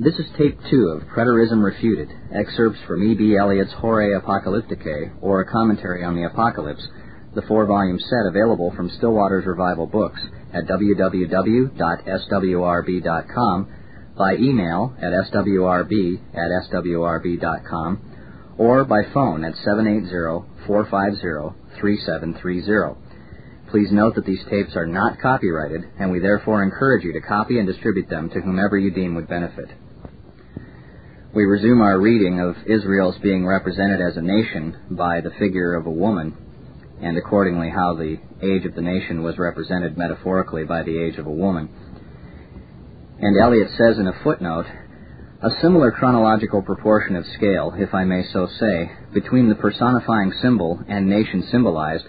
This is tape two of Preterism Refuted, excerpts from E.B. Elliott's Horae Apocalypticae, or a commentary on the Apocalypse, the four-volume set available from Stillwater's Revival Books at www.swrb.com, by email at swrb at swrb.com, or by phone at 780-450-3730. Please note that these tapes are not copyrighted, and we therefore encourage you to copy and distribute them to whomever you deem would benefit. We resume our reading of Israel's being represented as a nation by the figure of a woman, and accordingly how the age of the nation was represented metaphorically by the age of a woman. And Elliott says in a footnote, a similar chronological proportion of scale, if I may so say, between the personifying symbol and nation symbolized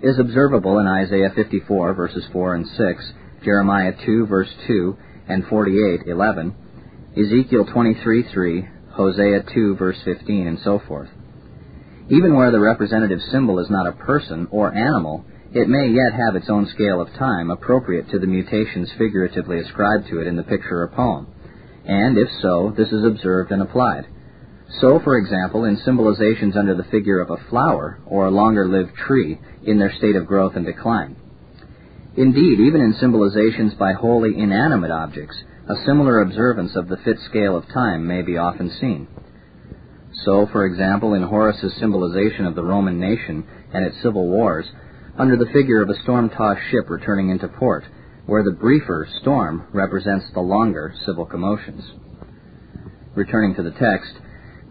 is observable in Isaiah 54 verses 4 and 6, Jeremiah 2 verse 2 and 48 11, Ezekiel 23 3, Hosea 2 verse 15, and so forth. Even where the representative symbol is not a person or animal, it may yet have its own scale of time appropriate to the mutations figuratively ascribed to it in the picture or poem, and if so, this is observed and applied. So, for example, in symbolizations under the figure of a flower or a longer lived tree in their state of growth and decline. Indeed, even in symbolizations by wholly inanimate objects, a similar observance of the fit scale of time may be often seen. So, for example, in Horace's symbolization of the Roman nation and its civil wars, under the figure of a storm-tossed ship returning into port, where the briefer storm represents the longer civil commotions. Returning to the text,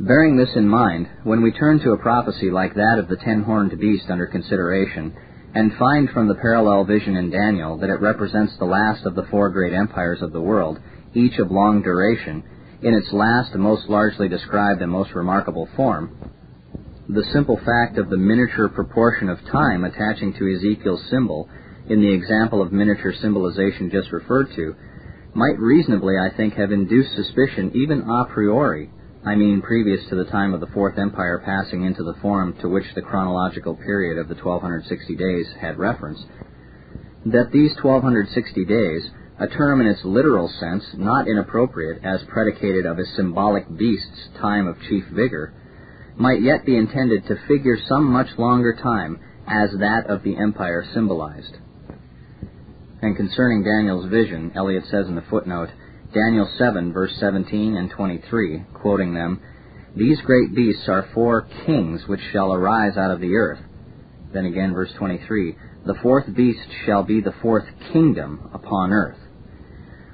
Bearing this in mind, when we turn to a prophecy like that of the ten-horned beast under consideration, and find from the parallel vision in Daniel that it represents the last of the four great empires of the world, each of long duration, in its last and most largely described and most remarkable form, the simple fact of the miniature proportion of time attaching to Ezekiel's symbol in the example of miniature symbolization just referred to might reasonably, I think, have induced suspicion even a priori I mean previous to the time of the Fourth Empire passing into the form to which the chronological period of the 1260 days had reference, that these 1260 days, a term in its literal sense not inappropriate as predicated of a symbolic beast's time of chief vigor, might yet be intended to figure some much longer time as that of the empire symbolized. And concerning Daniel's vision, Elliott says in the footnote, Daniel 7, verse 17 and 23, quoting them, These great beasts are four kings which shall arise out of the earth. Then again, verse 23, The fourth beast shall be the fourth kingdom upon earth.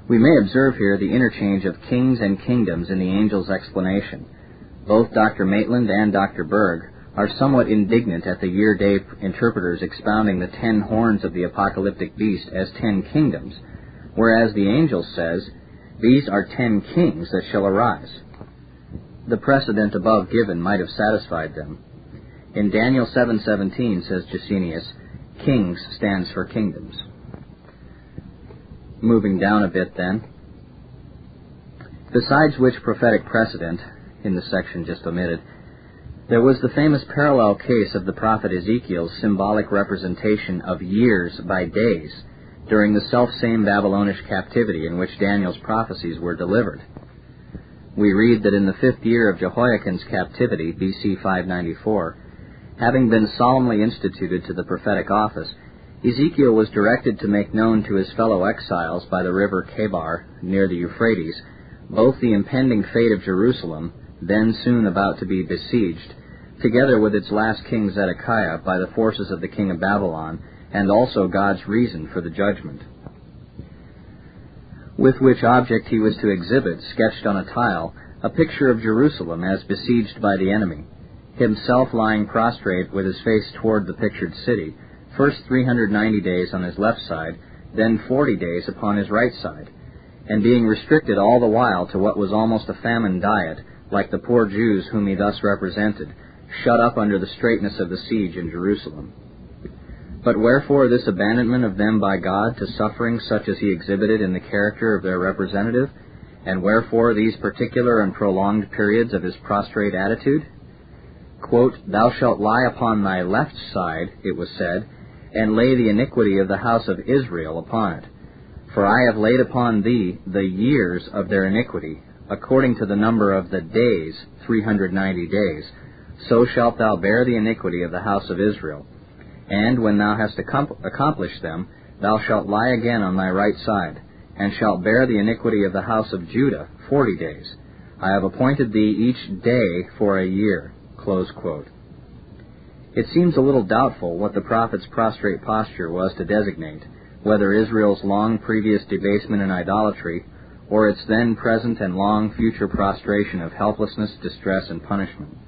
We may observe here the interchange of kings and kingdoms in the angel's explanation. Both Dr. Maitland and Dr. Burgh are somewhat indignant at the year-day interpreters expounding the ten horns of the apocalyptic beast as ten kingdoms, whereas the angel says, these are ten kings that shall arise. The precedent above given might have satisfied them. In Daniel 7:17 says Gesenius, kings stands for kingdoms. Moving down a bit then. Besides which prophetic precedent, in the section just omitted, there was the famous parallel case of the prophet Ezekiel's symbolic representation of years by days during the self-same Babylonish captivity in which Daniel's prophecies were delivered. We read that in the fifth year of Jehoiakim's captivity, BC 594, having been solemnly instituted to the prophetic office, Ezekiel was directed to make known to his fellow exiles by the river Chebar, near the Euphrates, both the impending fate of Jerusalem, then soon about to be besieged, together with its last king Zedekiah by the forces of the king of Babylon, and also God's reason for the judgment. With which object he was to exhibit, sketched on a tile, a picture of Jerusalem as besieged by the enemy, himself lying prostrate with his face toward the pictured city, first 390 days on his left side, then 40 days upon his right side, and being restricted all the while to what was almost a famine diet, like the poor Jews whom he thus represented, shut up under the straitness of the siege in Jerusalem. But wherefore this abandonment of them by God to suffering such as he exhibited in the character of their representative? And wherefore these particular and prolonged periods of his prostrate attitude? Quote, Thou shalt lie upon thy left side, it was said, and lay the iniquity of the house of Israel upon it. For I have laid upon thee the years of their iniquity, according to the number of the days, 390 days, so shalt thou bear the iniquity of the house of Israel. And when thou hast accomplished them, thou shalt lie again on thy right side, and shalt bear the iniquity of the house of Judah forty days. I have appointed thee each day for a year. It seems a little doubtful what the prophet's prostrate posture was to designate, whether Israel's long previous debasement and idolatry, or its then present and long future prostration of helplessness, distress, and punishment.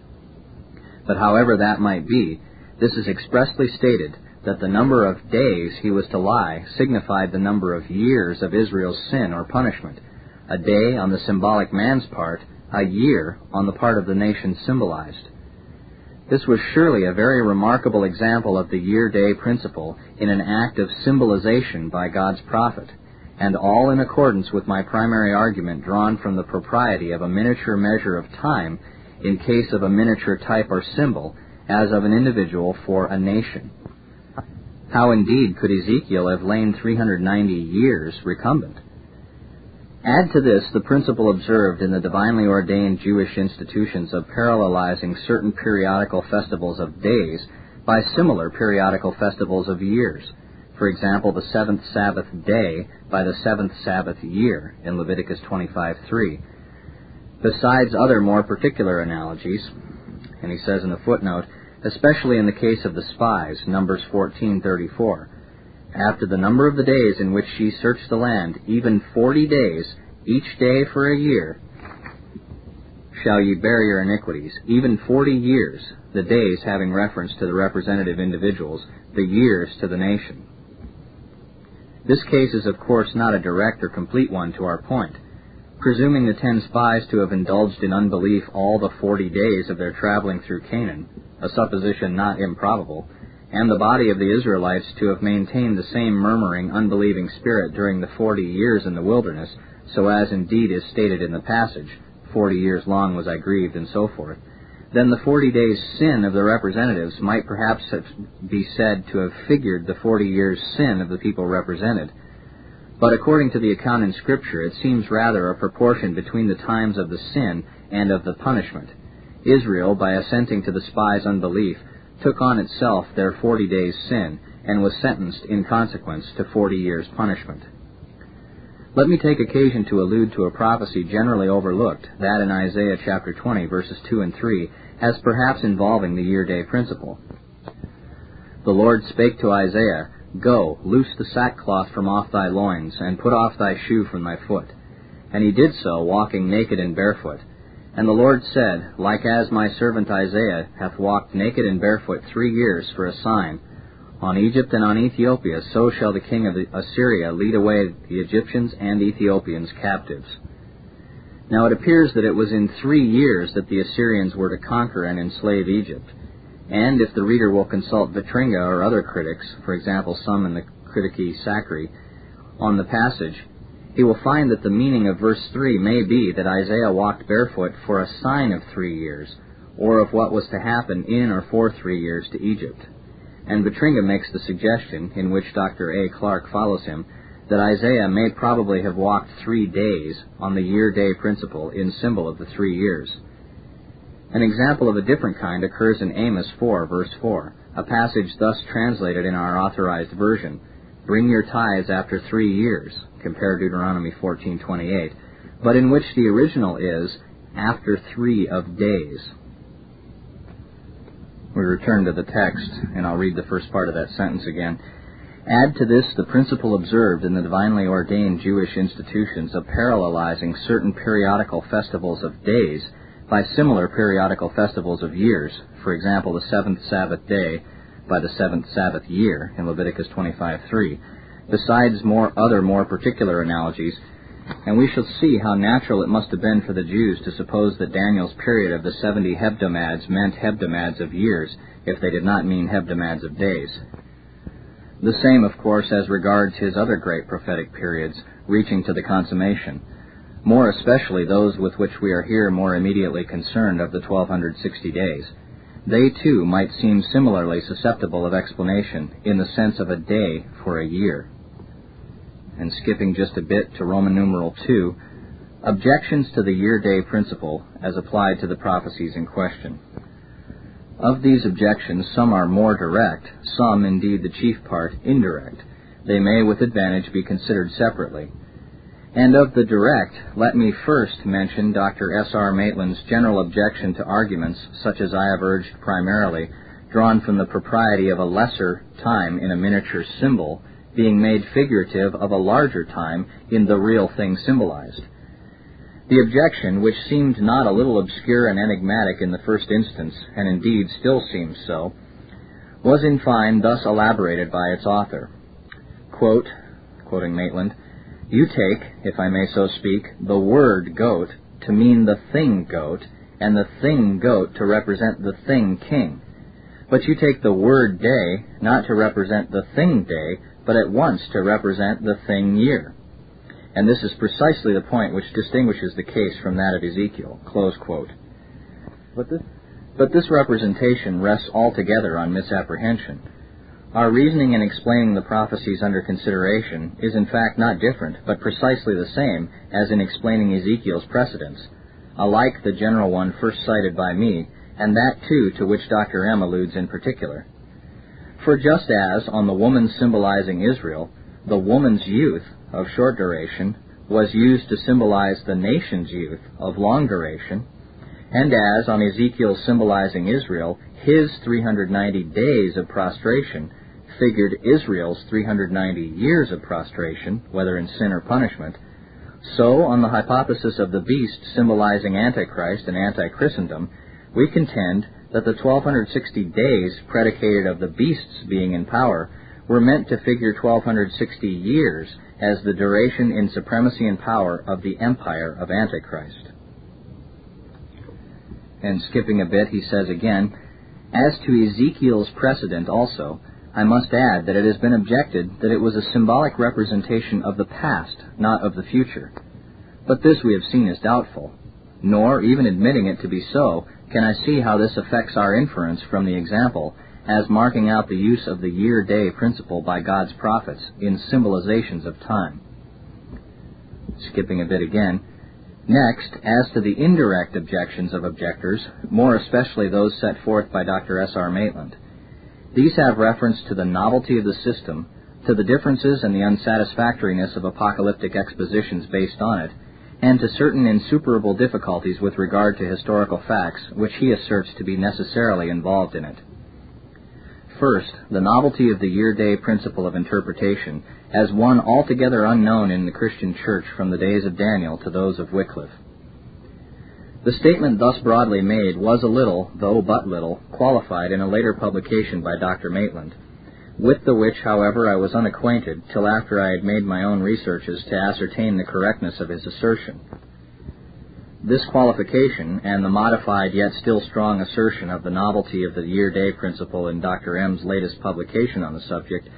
But however that might be, this is expressly stated that the number of days he was to lie signified the number of years of Israel's sin or punishment, a day on the symbolic man's part, a year on the part of the nation symbolized. This was surely a very remarkable example of the year-day principle in an act of symbolization by God's prophet, and all in accordance with my primary argument drawn from the propriety of a miniature measure of time in case of a miniature type or symbol as of an individual for a nation. How indeed could Ezekiel have lain 390 years recumbent? Add to this the principle observed in the divinely ordained Jewish institutions of parallelizing certain periodical festivals of days by similar periodical festivals of years. For example, the seventh Sabbath day by the seventh Sabbath year in Leviticus 25:3. Besides other more particular analogies, and he says in the footnote, especially in the case of the spies, Numbers 14:34 after the number of the days in which ye searched the land, even forty days, each day for a year, shall ye bear your iniquities, even forty years, the days having reference to the representative individuals, the years to the nation. This case is of course not a direct or complete one to our point. Presuming the ten spies to have indulged in unbelief all the forty days of their traveling through Canaan, a supposition not improbable, and the body of the Israelites to have maintained the same murmuring, unbelieving spirit during the forty years in the wilderness, so as indeed is stated in the passage, forty years long was I grieved, and so forth, then the forty days' sin of the representatives might perhaps be said to have figured the forty years' sin of the people represented. But according to the account in Scripture, it seems rather a proportion between the times of the sin and of the punishment. Israel, by assenting to the spies' unbelief, took on itself their forty days' sin, and was sentenced in consequence to forty years' punishment. Let me take occasion to allude to a prophecy generally overlooked, that in Isaiah chapter 20, verses 2 and 3, as perhaps involving the year day principle. The Lord spake to Isaiah, Go, loose the sackcloth from off thy loins, and put off thy shoe from thy foot. And he did so, walking naked and barefoot. And the Lord said, Like as my servant Isaiah hath walked naked and barefoot three years for a sign, on Egypt and on Ethiopia, so shall the king of Assyria lead away the Egyptians and Ethiopians captives. Now it appears that it was in three years that the Assyrians were to conquer and enslave Egypt. And if the reader will consult Vitringa or other critics, for example some in the Critici Sacri, on the passage, he will find that the meaning of verse 3 may be that Isaiah walked barefoot for a sign of three years, or of what was to happen in or for three years to Egypt. And Vitringa makes the suggestion, in which Dr. A. Clarke follows him, that Isaiah may probably have walked three days on the year-day principle in symbol of the three years. An example of a different kind occurs in Amos 4, verse 4, a passage thus translated in our authorized version, Bring your tithes after three years, compare Deuteronomy 14:28, but in which the original is after 3 of days. We return to the text, and I'll read the first part of that sentence again. Add to this the principle observed in the divinely ordained Jewish institutions of parallelizing certain periodical festivals of days by similar periodical festivals of years, for example, the seventh Sabbath day by the seventh Sabbath year in Leviticus 25:3 besides more other more particular analogies, and we shall see how natural it must have been for the Jews to suppose that Daniel's period of the seventy hebdomads meant hebdomads of years, if they did not mean hebdomads of days. The same, of course, as regards his other great prophetic periods, reaching to the consummation, more especially those with which we are here more immediately concerned of the 1260 days. They too might seem similarly susceptible of explanation in the sense of a day for a year and skipping just a bit to Roman numeral 2, Objections to the year day principle as applied to the prophecies in question. Of these objections, some are more direct, some, indeed the chief part, indirect. They may with advantage be considered separately. And of the direct, let me first mention Dr. S. R. Maitland's general objection to arguments, such as I have urged primarily, drawn from the propriety of a lesser time in a miniature symbol being made figurative of a larger time in the real thing symbolized. The objection, which seemed not a little obscure and enigmatic in the first instance, and indeed still seems so, was in fine thus elaborated by its author. Quote, quoting Maitland, you take, if I may so speak, the word goat to mean the thing goat, and the thing goat to represent the thing king. But you take the word day not to represent the thing day, but at once to represent the thing year. And this is precisely the point which distinguishes the case from that of Ezekiel. But this, but this representation rests altogether on misapprehension. Our reasoning in explaining the prophecies under consideration is in fact not different, but precisely the same as in explaining Ezekiel's precedents, alike the general one first cited by me, and that too to which Dr. M alludes in particular. For just as, on the woman symbolizing Israel, the woman's youth of short duration was used to symbolize the nation's youth of long duration, and as on Ezekiel symbolizing Israel, his 390 days of prostration figured Israel's 390 years of prostration, whether in sin or punishment, so on the hypothesis of the beast symbolizing Antichrist and anti-Christendom, we contend that the 1260 days predicated of the beasts being in power were meant to figure 1260 years as the duration in supremacy and power of the empire of Antichrist. And skipping a bit, he says again, As to Ezekiel's precedent also, I must add that it has been objected that it was a symbolic representation of the past, not of the future. But this we have seen is doubtful. Nor, even admitting it to be so, can I see how this affects our inference from the example as marking out the use of the year day principle by God's prophets in symbolizations of time. Skipping a bit again. Next, as to the indirect objections of objectors, more especially those set forth by Dr. S. R. Maitland. These have reference to the novelty of the system, to the differences and the unsatisfactoriness of apocalyptic expositions based on it, and to certain insuperable difficulties with regard to historical facts which he asserts to be necessarily involved in it. First, the novelty of the year day principle of interpretation as one altogether unknown in the Christian church from the days of Daniel to those of Wycliffe. The statement thus broadly made was a little, though but little, qualified in a later publication by Dr. Maitland, with the which, however, I was unacquainted till after I had made my own researches to ascertain the correctness of his assertion. This qualification and the modified yet still strong assertion of the novelty of the year day principle in Dr. M.'s latest publication on the subject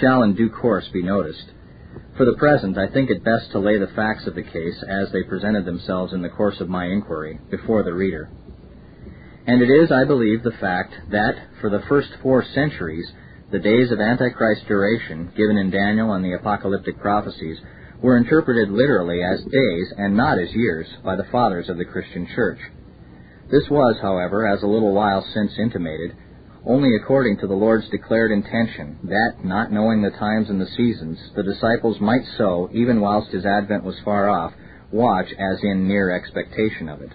shall in due course be noticed. For the present, I think it best to lay the facts of the case as they presented themselves in the course of my inquiry before the reader. And it is, I believe, the fact that, for the first four centuries, the days of Antichrist duration, given in Daniel and the apocalyptic prophecies, were interpreted literally as days and not as years by the fathers of the Christian Church. This was, however, as a little while since intimated, only according to the Lord's declared intention that, not knowing the times and the seasons, the disciples might so, even whilst his advent was far off, watch as in near expectation of it.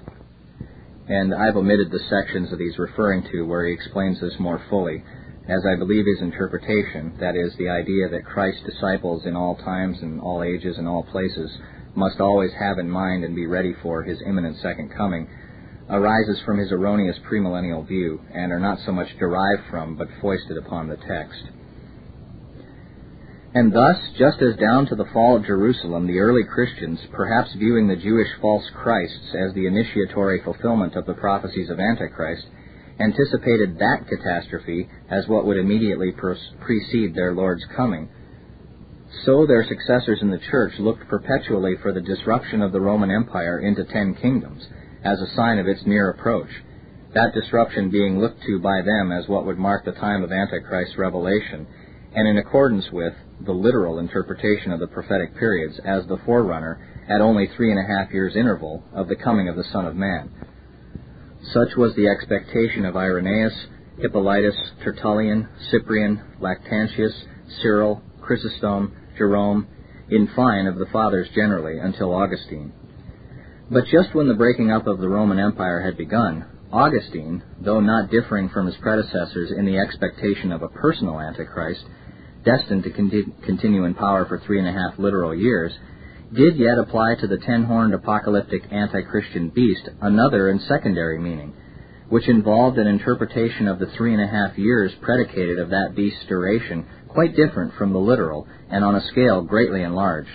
And I've omitted the sections that he's referring to where he explains this more fully as I believe his interpretation, that is, the idea that Christ's disciples in all times and all ages and all places must always have in mind and be ready for his imminent second coming, arises from his erroneous premillennial view and are not so much derived from but foisted upon the text. And thus, just as down to the fall of Jerusalem, the early Christians, perhaps viewing the Jewish false Christs as the initiatory fulfillment of the prophecies of Antichrist, anticipated that catastrophe as what would immediately precede their Lord's coming. So their successors in the church looked perpetually for the disruption of the Roman Empire into ten kingdoms as a sign of its near approach, that disruption being looked to by them as what would mark the time of Antichrist's revelation, and in accordance with the literal interpretation of the prophetic periods as the forerunner at only three and a half years interval, of the coming of the Son of Man. Such was the expectation of Irenaeus, Hippolytus, Tertullian, Cyprian, Lactantius, Cyril, Chrysostom, Jerome, in fine of the Fathers generally, until Augustine. But just when the breaking up of the Roman Empire had begun, Augustine, though not differing from his predecessors in the expectation of a personal Antichrist, destined to continue in power for three and a half literal years, did yet apply to the ten-horned apocalyptic anti-Christian beast another and secondary meaning, which involved an interpretation of the three and a half years predicated of that beast's duration quite different from the literal and on a scale greatly enlarged.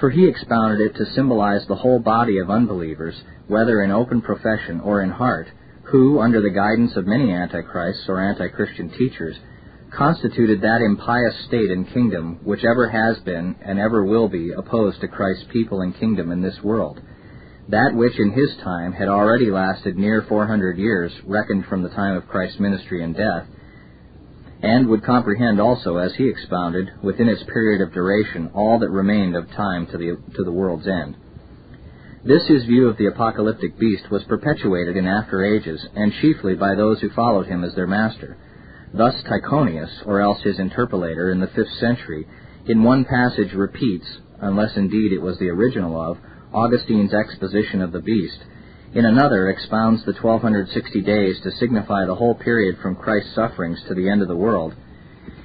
For he expounded it to symbolize the whole body of unbelievers, whether in open profession or in heart, who, under the guidance of many antichrists or anti-Christian teachers, constituted that impious state and kingdom which ever has been and ever will be opposed to Christ's people and kingdom in this world. That which in his time had already lasted near 400 years, reckoned from the time of Christ's ministry and death, and would comprehend also, as he expounded, within its period of duration, all that remained of time to the, to the world's end. This his view of the apocalyptic beast was perpetuated in after ages, and chiefly by those who followed him as their master. Thus Tychonius, or else his interpolator in the fifth century, in one passage repeats, unless indeed it was the original of, Augustine's exposition of the beast. In another expounds the 1260 days to signify the whole period from Christ's sufferings to the end of the world.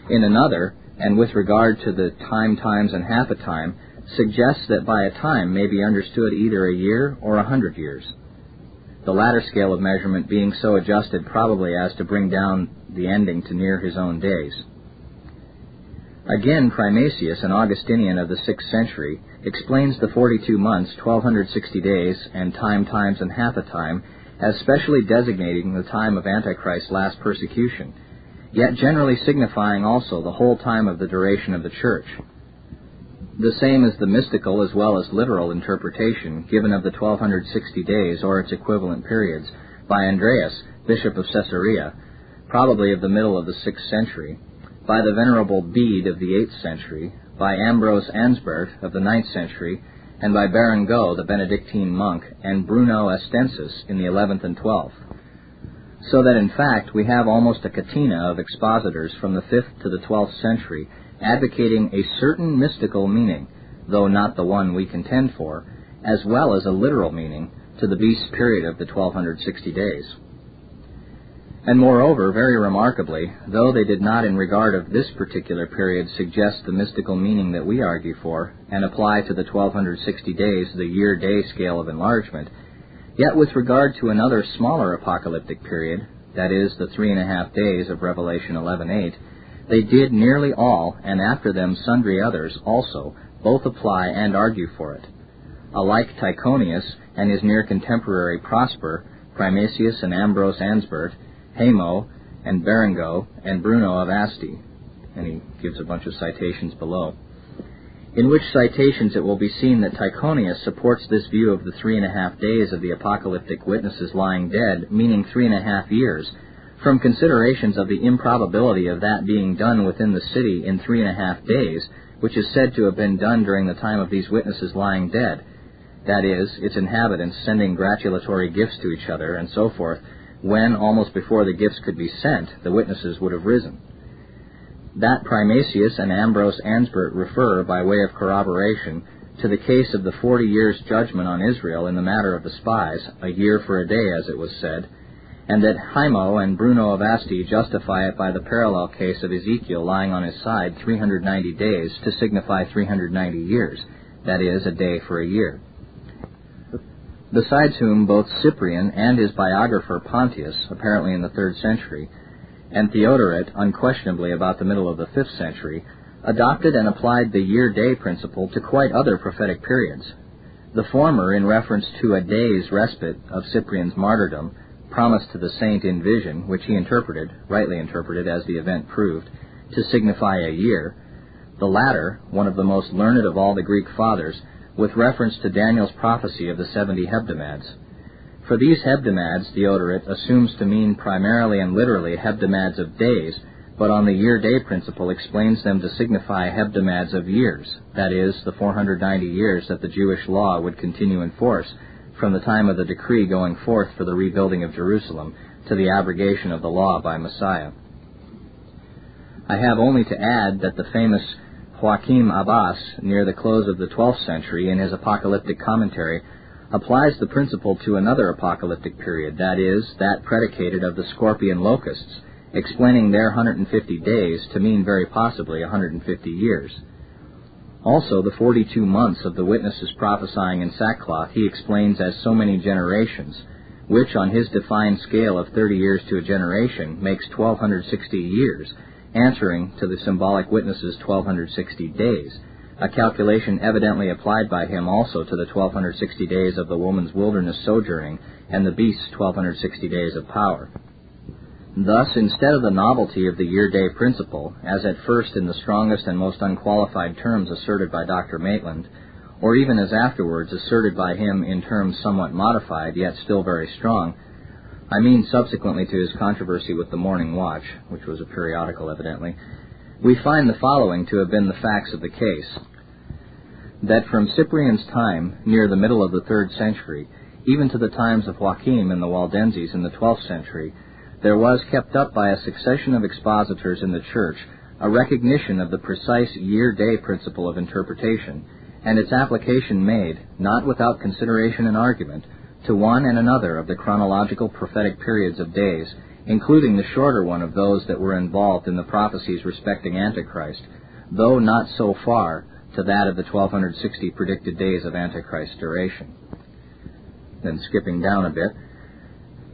In another, and with regard to the time, times, and half a time, suggests that by a time may be understood either a year or a hundred years the latter scale of measurement being so adjusted probably as to bring down the ending to near his own days. Again, Primasius, an Augustinian of the sixth century, explains the 42 months, 1260 days, and time, times, and half a time as specially designating the time of Antichrist's last persecution, yet generally signifying also the whole time of the duration of the church the same as the mystical as well as literal interpretation given of the 1260 days or its equivalent periods by Andreas, Bishop of Caesarea, probably of the middle of the 6th century, by the Venerable Bede of the 8th century, by Ambrose Ansbert of the 9th century, and by Berengaud, the Benedictine monk, and Bruno Estensis in the 11th and 12th. So that in fact we have almost a catena of expositors from the 5th to the 12th century advocating a certain mystical meaning, though not the one we contend for, as well as a literal meaning to the beast's period of the 1260 days. And moreover, very remarkably, though they did not in regard of this particular period suggest the mystical meaning that we argue for, and apply to the 1260 days the year-day scale of enlargement, yet with regard to another smaller apocalyptic period, that is, the three and a half days of Revelation 11.8, they did nearly all, and after them sundry others also, both apply and argue for it. Alike Tychonius and his near contemporary Prosper, Primasius and Ambrose Ansbert, Hamo and Berengaud, and Bruno of Asti. And he gives a bunch of citations below. In which citations it will be seen that Tychonius supports this view of the three and a half days of the apocalyptic witnesses lying dead, meaning three and a half years, from considerations of the improbability of that being done within the city in three and a half days, which is said to have been done during the time of these witnesses lying dead, that is, its inhabitants sending gratulatory gifts to each other, and so forth, when, almost before the gifts could be sent, the witnesses would have risen. That Primasius and Ambrose Ansbert refer, by way of corroboration, to the case of the forty years' judgment on Israel in the matter of the spies, a year for a day, as it was said, and that Himo and Bruno of Asti justify it by the parallel case of Ezekiel lying on his side 390 days to signify 390 years, that is, a day for a year. Besides whom both Cyprian and his biographer Pontius, apparently in the third century, and Theodoret, unquestionably about the middle of the fifth century, adopted and applied the year-day principle to quite other prophetic periods. The former in reference to a day's respite of Cyprian's martyrdom, promised to the saint in vision, which he interpreted, rightly interpreted as the event proved, to signify a year, the latter, one of the most learned of all the Greek fathers, with reference to Daniel's prophecy of the seventy hebdomades. For these hebdomads, Theodoret assumes to mean primarily and literally hebdomads of days, but on the year-day principle explains them to signify hebdomads of years, that is, the 490 years that the Jewish law would continue in force from the time of the decree going forth for the rebuilding of Jerusalem to the abrogation of the law by Messiah. I have only to add that the famous Joachim Abbas, near the close of the 12th century, in his apocalyptic commentary, applies the principle to another apocalyptic period, that is, that predicated of the scorpion locusts, explaining their 150 days to mean very possibly 150 years. Also, the 42 months of the witnesses prophesying in sackcloth he explains as so many generations, which on his defined scale of 30 years to a generation makes 1260 years, answering to the symbolic witnesses 1260 days, a calculation evidently applied by him also to the 1260 days of the woman's wilderness sojourning and the beast's 1260 days of power. Thus, instead of the novelty of the year-day principle, as at first in the strongest and most unqualified terms asserted by Dr. Maitland, or even as afterwards asserted by him in terms somewhat modified, yet still very strong, I mean subsequently to his controversy with the Morning Watch, which was a periodical evidently, we find the following to have been the facts of the case. That from Cyprian's time, near the middle of the third century, even to the times of Joachim and the Waldenses in the twelfth century, there was kept up by a succession of expositors in the Church a recognition of the precise year-day principle of interpretation, and its application made, not without consideration and argument, to one and another of the chronological prophetic periods of days, including the shorter one of those that were involved in the prophecies respecting Antichrist, though not so far to that of the 1260 predicted days of Antichrist's duration. Then skipping down a bit,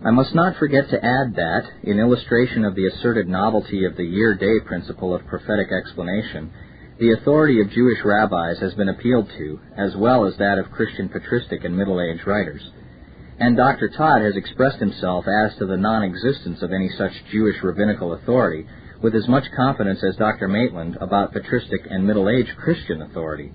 I must not forget to add that, in illustration of the asserted novelty of the year-day principle of prophetic explanation, the authority of Jewish rabbis has been appealed to, as well as that of Christian patristic and Middle Age writers and Dr. Todd has expressed himself as to the non-existence of any such Jewish rabbinical authority with as much confidence as Dr. Maitland about patristic and Middle Age Christian authority.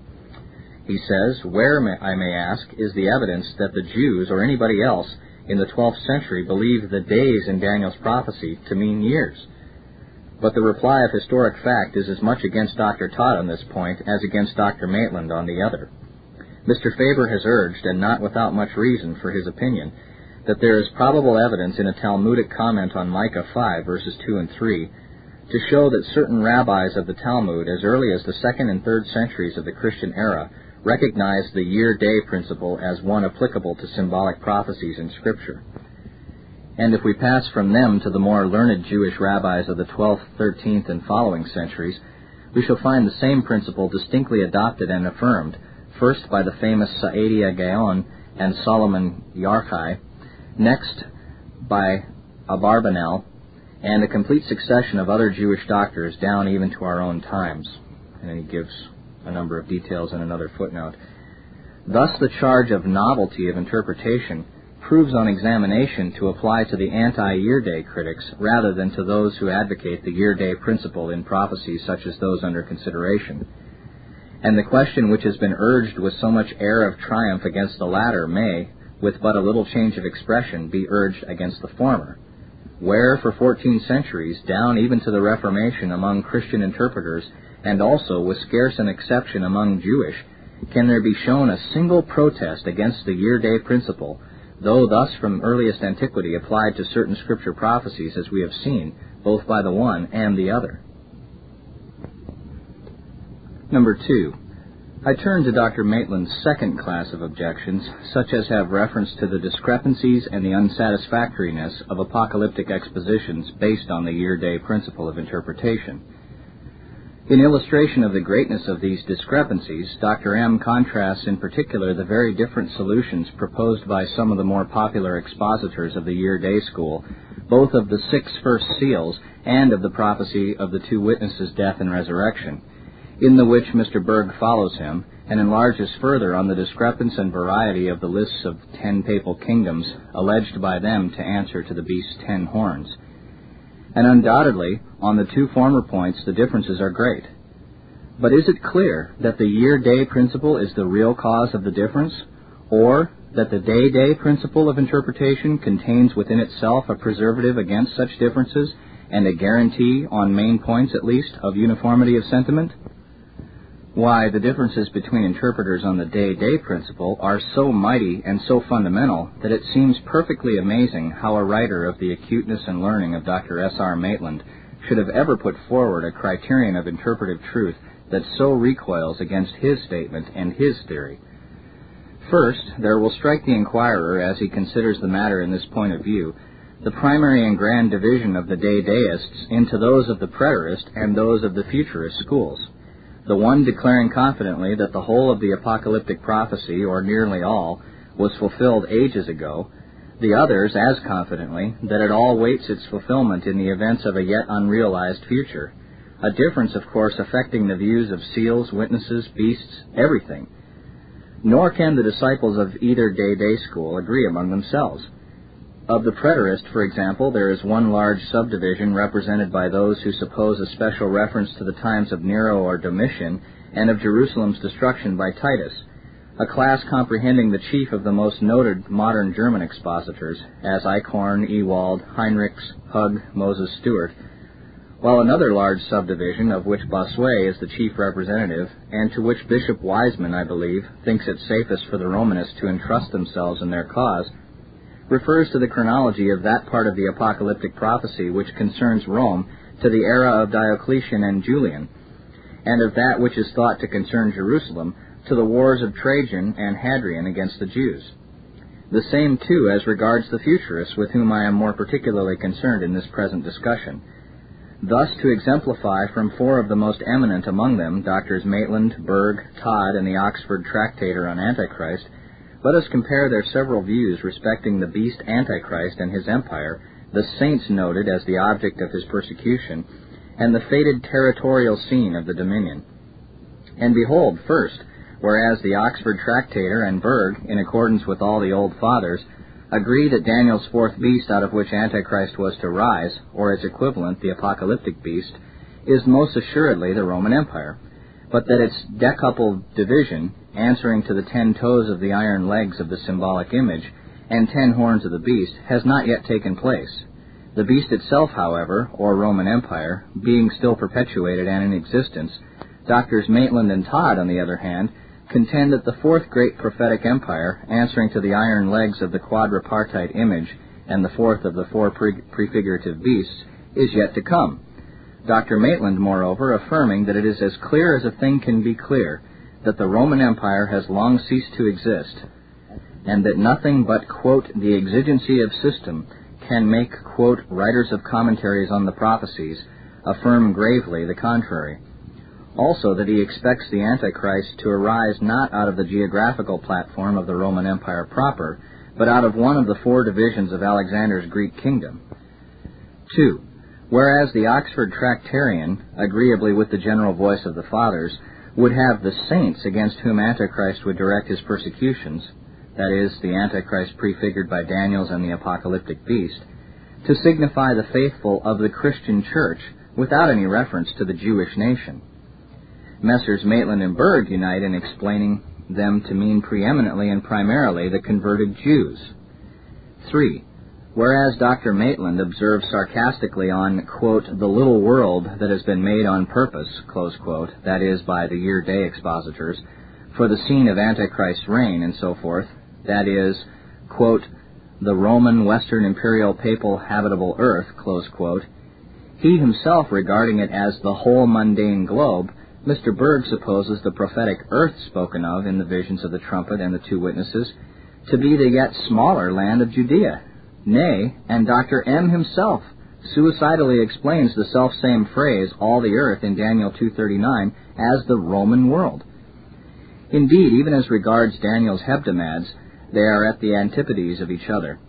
He says, Where, I may ask, is the evidence that the Jews or anybody else in the 12th century believed the days in Daniel's prophecy to mean years? But the reply of historic fact is as much against Dr. Todd on this point as against Dr. Maitland on the other. Mr. Faber has urged, and not without much reason for his opinion, that there is probable evidence in a Talmudic comment on Micah 5, verses 2 and 3, to show that certain rabbis of the Talmud, as early as the second and third centuries of the Christian era, recognized the year-day principle as one applicable to symbolic prophecies in Scripture. And if we pass from them to the more learned Jewish rabbis of the 12th, 13th, and following centuries, we shall find the same principle distinctly adopted and affirmed, first by the famous Saadia Gaon and Solomon Yarchai, next by Abarbanel, and a complete succession of other Jewish doctors down even to our own times. And then he gives a number of details in another footnote. Thus, the charge of novelty of interpretation proves on examination to apply to the anti-year day critics rather than to those who advocate the year day principle in prophecies such as those under consideration and the question which has been urged with so much air of triumph against the latter may, with but a little change of expression, be urged against the former. Where for fourteen centuries, down even to the Reformation among Christian interpreters, and also with scarce an exception among Jewish, can there be shown a single protest against the year-day principle, though thus from earliest antiquity applied to certain scripture prophecies as we have seen, both by the one and the other? Number two, I turn to Dr. Maitland's second class of objections, such as have reference to the discrepancies and the unsatisfactoriness of apocalyptic expositions based on the year-day principle of interpretation. In illustration of the greatness of these discrepancies, Dr. M contrasts in particular the very different solutions proposed by some of the more popular expositors of the year-day school, both of the six first seals and of the prophecy of the two witnesses' death and resurrection in the which Mr. Burgh follows him and enlarges further on the discrepancy and variety of the lists of ten papal kingdoms alleged by them to answer to the beast's ten horns. And undoubtedly, on the two former points, the differences are great. But is it clear that the year-day principle is the real cause of the difference, or that the day-day principle of interpretation contains within itself a preservative against such differences and a guarantee, on main points at least, of uniformity of sentiment? Why, the differences between interpreters on the day-day principle are so mighty and so fundamental that it seems perfectly amazing how a writer of the acuteness and learning of Dr. S. R. Maitland should have ever put forward a criterion of interpretive truth that so recoils against his statement and his theory. First, there will strike the inquirer as he considers the matter in this point of view the primary and grand division of the day-dayists into those of the preterist and those of the futurist schools the one declaring confidently that the whole of the apocalyptic prophecy, or nearly all, was fulfilled ages ago, the others as confidently that it all waits its fulfillment in the events of a yet unrealized future. A difference, of course, affecting the views of seals, witnesses, beasts, everything. Nor can the disciples of either day day school agree among themselves. Of the preterist, for example, there is one large subdivision represented by those who suppose a special reference to the times of Nero or Domitian and of Jerusalem's destruction by Titus, a class comprehending the chief of the most noted modern German expositors, as Eichhorn, Ewald, Heinrichs, Hug, Moses Stuart, while another large subdivision, of which Bossuet is the chief representative, and to which Bishop Wiseman, I believe, thinks it safest for the Romanists to entrust themselves in their cause, refers to the chronology of that part of the apocalyptic prophecy which concerns Rome to the era of Diocletian and Julian, and of that which is thought to concern Jerusalem to the wars of Trajan and Hadrian against the Jews. The same, too, as regards the futurists with whom I am more particularly concerned in this present discussion. Thus, to exemplify from four of the most eminent among them, Doctors Maitland, Burgh, Todd, and the Oxford Tractator on Antichrist, let us compare their several views respecting the beast Antichrist and his empire, the saints noted as the object of his persecution, and the fated territorial scene of the dominion. And behold, first, whereas the Oxford Tractator and Burgh, in accordance with all the old fathers, agree that Daniel's fourth beast out of which Antichrist was to rise, or its equivalent, the apocalyptic beast, is most assuredly the Roman Empire, but that its decupled division answering to the ten toes of the iron legs of the symbolic image, and ten horns of the beast, has not yet taken place. The beast itself, however, or Roman Empire, being still perpetuated and in existence, Doctors Maitland and Todd, on the other hand, contend that the fourth great prophetic empire, answering to the iron legs of the quadripartite image and the fourth of the four pre- prefigurative beasts, is yet to come. Dr. Maitland, moreover, affirming that it is as clear as a thing can be clear that the Roman Empire has long ceased to exist, and that nothing but, quote, the exigency of system can make, quote, writers of commentaries on the prophecies affirm gravely the contrary. Also, that he expects the Antichrist to arise not out of the geographical platform of the Roman Empire proper, but out of one of the four divisions of Alexander's Greek kingdom. 2. Whereas the Oxford Tractarian, agreeably with the general voice of the Fathers, would have the saints against whom Antichrist would direct his persecutions, that is, the Antichrist prefigured by Daniel's and the apocalyptic beast, to signify the faithful of the Christian church without any reference to the Jewish nation. Messrs. Maitland and Burgh unite in explaining them to mean preeminently and primarily the converted Jews. 3. Whereas Dr. Maitland observes sarcastically on, quote, the little world that has been made on purpose, close quote, that is, by the year day expositors, for the scene of Antichrist's reign and so forth, that is, quote, the Roman Western Imperial Papal habitable earth, close quote, he himself regarding it as the whole mundane globe, Mr. Burgh supposes the prophetic earth spoken of in the visions of the trumpet and the two witnesses to be the yet smaller land of Judea, Nay, and Dr. M himself suicidally explains the self-same phrase, all the earth, in Daniel 2.39 as the Roman world. Indeed, even as regards Daniel's hebdomads, they are at the antipodes of each other.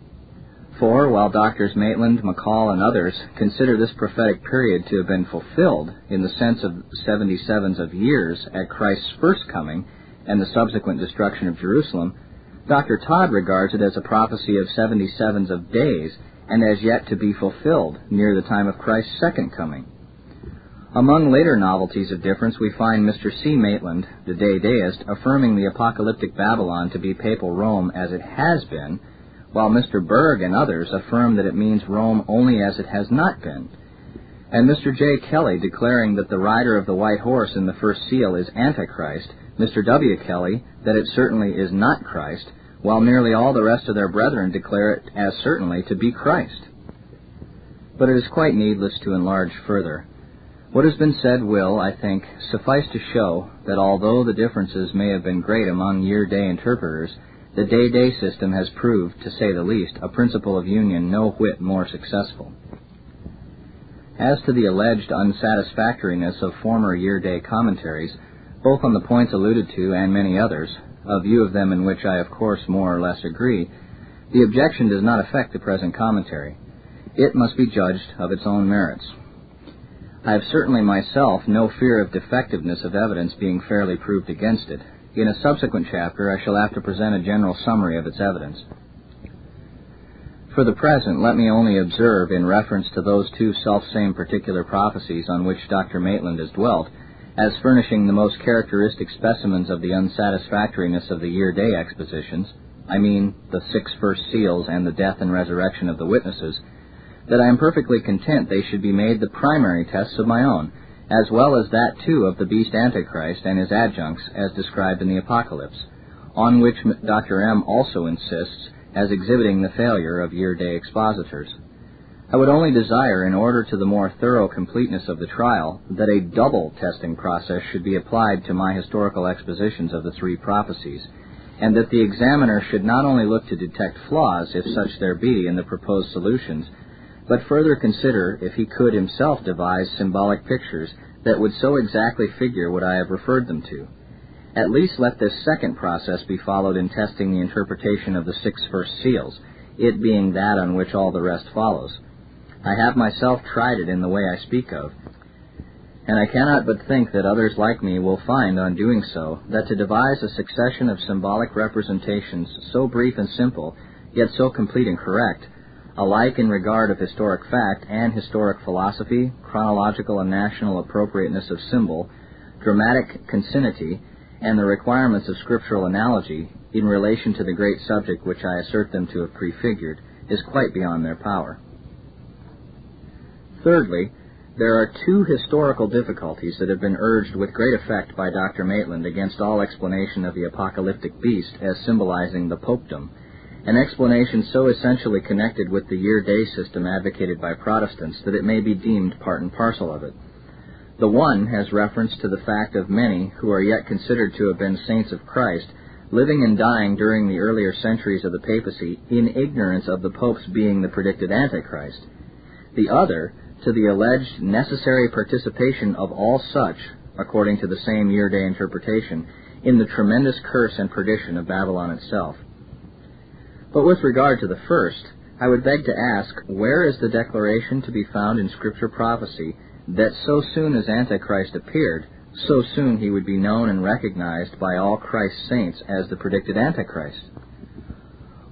For, while Doctors Maitland, McCaul, and others consider this prophetic period to have been fulfilled in the sense of 77s of years at Christ's first coming and the subsequent destruction of Jerusalem, Dr. Todd regards it as a prophecy of 77s of days and as yet to be fulfilled near the time of Christ's second coming. Among later novelties of difference, we find Mr. C. Maitland, the Day-Dayist, affirming the apocalyptic Babylon to be papal Rome as it has been, while Mr. Burgh and others affirm that it means Rome only as it has not been. and Mr. J. Kelly declaring that the rider of the white horse in the first seal is Antichrist, Mr. W. Kelly that it certainly is not Christ, while nearly all the rest of their brethren declare it as certainly to be Christ. But it is quite needless to enlarge further. What has been said will, I think, suffice to show that although the differences may have been great among year-day interpreters, the day-day system has proved, to say the least, a principle of union no whit more successful. As to the alleged unsatisfactoriness of former year-day commentaries, both on the points alluded to and many others, a view of them in which I of course more or less agree, the objection does not affect the present commentary. It must be judged of its own merits. I have certainly myself no fear of defectiveness of evidence being fairly proved against it. In a subsequent chapter I shall have to present a general summary of its evidence. For the present, let me only observe, in reference to those two self-same particular prophecies on which Dr. Maitland has dwelt, as furnishing the most characteristic specimens of the unsatisfactoriness of the year-day expositions, I mean the six first seals and the death and resurrection of the witnesses, that I am perfectly content they should be made the primary tests of my own, as well as that too of the beast Antichrist and his adjuncts as described in the Apocalypse, on which Dr. M. also insists as exhibiting the failure of year-day expositors. I would only desire, in order to the more thorough completeness of the trial, that a double testing process should be applied to my historical expositions of the three prophecies, and that the examiner should not only look to detect flaws, if such there be, in the proposed solutions, but further consider if he could himself devise symbolic pictures that would so exactly figure what I have referred them to. At least let this second process be followed in testing the interpretation of the six first seals, it being that on which all the rest follows. I have myself tried it in the way I speak of, and I cannot but think that others like me will find, on doing so, that to devise a succession of symbolic representations so brief and simple, yet so complete and correct, alike in regard of historic fact and historic philosophy, chronological and national appropriateness of symbol, dramatic concinnity, and the requirements of scriptural analogy in relation to the great subject which I assert them to have prefigured, is quite beyond their power. Thirdly, there are two historical difficulties that have been urged with great effect by Dr. Maitland against all explanation of the apocalyptic beast as symbolizing the popedom, an explanation so essentially connected with the year-day system advocated by Protestants that it may be deemed part and parcel of it. The one has reference to the fact of many who are yet considered to have been saints of Christ living and dying during the earlier centuries of the papacy in ignorance of the Pope's being the predicted Antichrist. The other to the alleged necessary participation of all such, according to the same year day interpretation, in the tremendous curse and perdition of Babylon itself. But with regard to the first, I would beg to ask, where is the declaration to be found in Scripture prophecy that so soon as Antichrist appeared, so soon he would be known and recognized by all Christ's saints as the predicted Antichrist?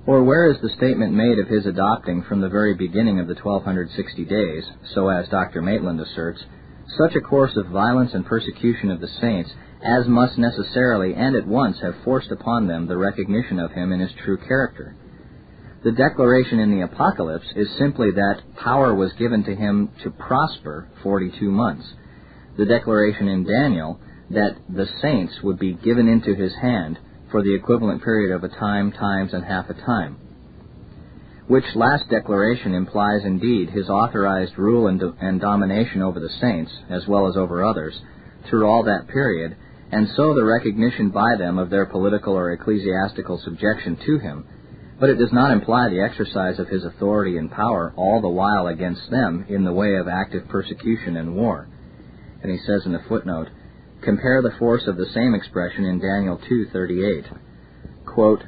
Or where is the statement made of his adopting from the very beginning of the 1260 days, so as Dr. Maitland asserts, such a course of violence and persecution of the saints as must necessarily and at once have forced upon them the recognition of him in his true character? The declaration in the Apocalypse is simply that power was given to him to prosper 42 months. The declaration in Daniel that the saints would be given into his hand for the equivalent period of a time, times, and half a time. Which last declaration implies indeed his authorized rule and, do- and domination over the saints, as well as over others, through all that period, and so the recognition by them of their political or ecclesiastical subjection to him, but it does not imply the exercise of his authority and power all the while against them in the way of active persecution and war. And he says in the footnote, Compare the force of the same expression in Daniel 2:38. Quote,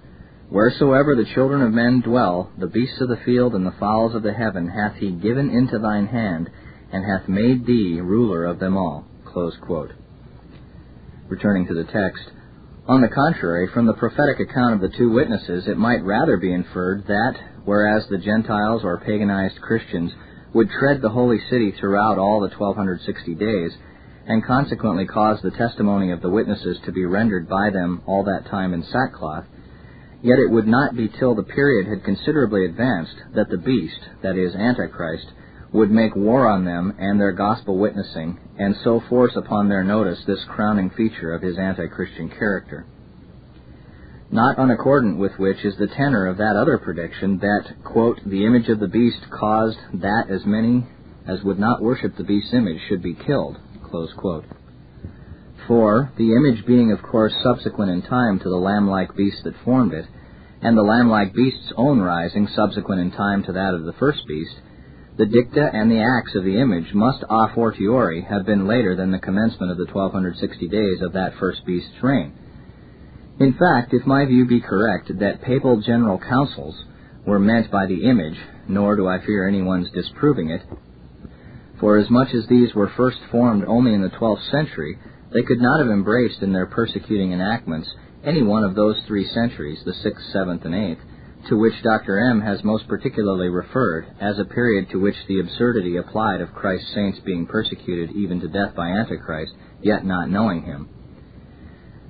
Wheresoever the children of men dwell, the beasts of the field and the fowls of the heaven hath he given into thine hand, and hath made thee ruler of them all. Returning to the text, on the contrary, from the prophetic account of the two witnesses, it might rather be inferred that, whereas the Gentiles or paganized Christians would tread the holy city throughout all the 1260 days, and consequently caused the testimony of the witnesses to be rendered by them all that time in sackcloth, yet it would not be till the period had considerably advanced that the beast, that is, Antichrist, would make war on them and their gospel witnessing, and so force upon their notice this crowning feature of his anti-Christian character. Not unaccordant with which is the tenor of that other prediction that, quote, the image of the beast caused that as many as would not worship the beast's image should be killed. For, the image being of course subsequent in time to the lamb-like beast that formed it, and the lamb-like beast's own rising subsequent in time to that of the first beast, the dicta and the acts of the image must a fortiori have been later than the commencement of the 1260 days of that first beast's reign. In fact, if my view be correct that papal general councils were meant by the image, nor do I fear anyone's disproving it, for as much as these were first formed only in the 12th century, they could not have embraced in their persecuting enactments any one of those three centuries, the 6th, 7th, and 8th, to which Dr. M has most particularly referred as a period to which the absurdity applied of Christ's saints being persecuted even to death by Antichrist, yet not knowing him.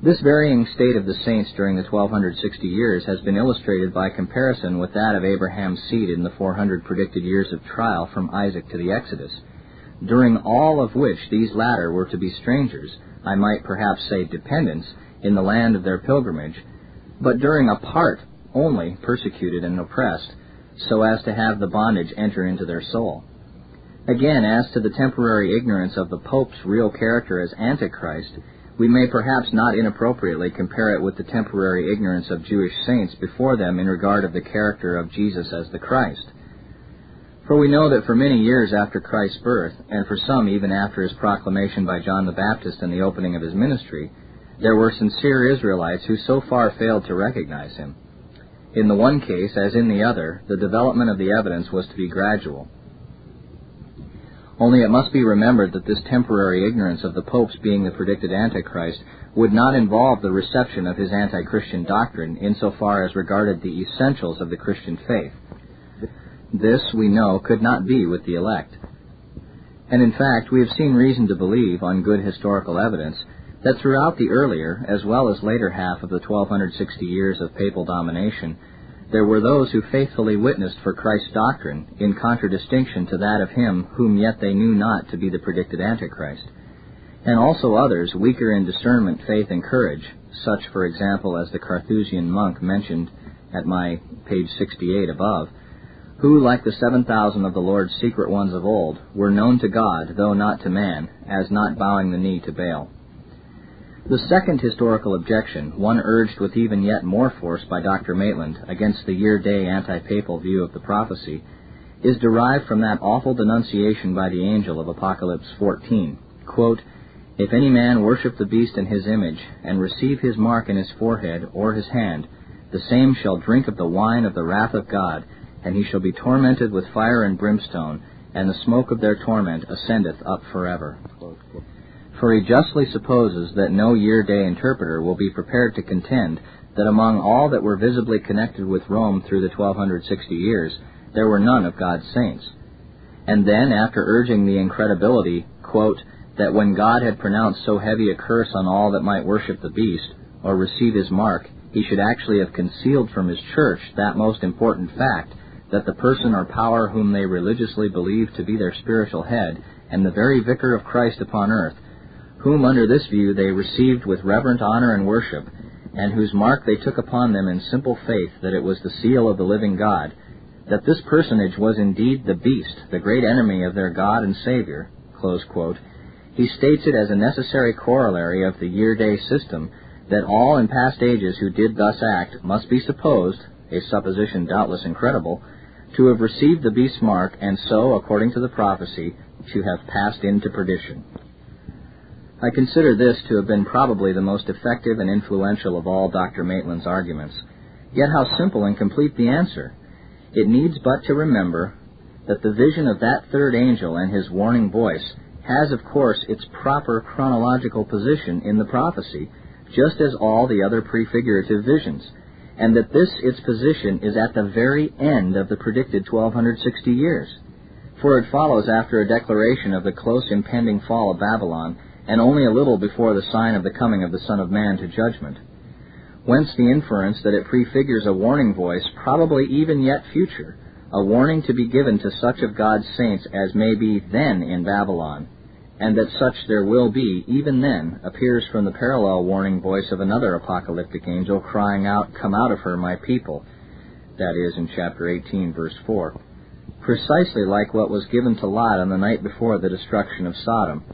This varying state of the saints during the 1260 years has been illustrated by comparison with that of Abraham's seed in the 400 predicted years of trial from Isaac to the Exodus, during all of which these latter were to be strangers, I might perhaps say dependents, in the land of their pilgrimage, but during a part only persecuted and oppressed, so as to have the bondage enter into their soul. Again, as to the temporary ignorance of the Pope's real character as Antichrist, we may perhaps not inappropriately compare it with the temporary ignorance of Jewish saints before them in regard of the character of Jesus as the Christ. For we know that for many years after Christ's birth, and for some even after his proclamation by John the Baptist and the opening of his ministry, there were sincere Israelites who so far failed to recognize him. In the one case, as in the other, the development of the evidence was to be gradual. Only it must be remembered that this temporary ignorance of the Pope's being the predicted Antichrist would not involve the reception of his anti-Christian doctrine insofar as regarded the essentials of the Christian faith. This, we know, could not be with the elect. And in fact, we have seen reason to believe, on good historical evidence, that throughout the earlier as well as later half of the 1260 years of papal domination, there were those who faithfully witnessed for Christ's doctrine in contradistinction to that of him whom yet they knew not to be the predicted Antichrist, and also others weaker in discernment, faith, and courage, such, for example, as the Carthusian monk mentioned at my page 68 above, who, like the 7,000 of the Lord's secret ones of old, were known to God, though not to man, as not bowing the knee to Baal. The second historical objection, one urged with even yet more force by Dr. Maitland against the year-day anti-papal view of the prophecy, is derived from that awful denunciation by the angel of Apocalypse 14. Quote, if any man worship the beast in his image, and receive his mark in his forehead or his hand, the same shall drink of the wine of the wrath of God, and he shall be tormented with fire and brimstone, and the smoke of their torment ascendeth up forever for he justly supposes that no year-day interpreter will be prepared to contend that among all that were visibly connected with Rome through the 1260 years, there were none of God's saints. And then, after urging the incredibility, quote, that when God had pronounced so heavy a curse on all that might worship the beast, or receive his mark, he should actually have concealed from his church that most important fact, that the person or power whom they religiously believed to be their spiritual head, and the very vicar of Christ upon earth, whom under this view they received with reverent honor and worship, and whose mark they took upon them in simple faith that it was the seal of the living God, that this personage was indeed the beast, the great enemy of their God and Savior, he states it as a necessary corollary of the year-day system that all in past ages who did thus act must be supposed, a supposition doubtless incredible, to have received the beast's mark, and so, according to the prophecy, to have passed into perdition. I consider this to have been probably the most effective and influential of all Dr. Maitland's arguments. Yet how simple and complete the answer! It needs but to remember that the vision of that third angel and his warning voice has, of course, its proper chronological position in the prophecy, just as all the other prefigurative visions, and that this its position is at the very end of the predicted 1260 years. For it follows after a declaration of the close impending fall of Babylon and only a little before the sign of the coming of the Son of Man to judgment. Whence the inference that it prefigures a warning voice, probably even yet future, a warning to be given to such of God's saints as may be then in Babylon, and that such there will be even then, appears from the parallel warning voice of another apocalyptic angel crying out, Come out of her, my people. That is in chapter 18, verse 4. Precisely like what was given to Lot on the night before the destruction of Sodom.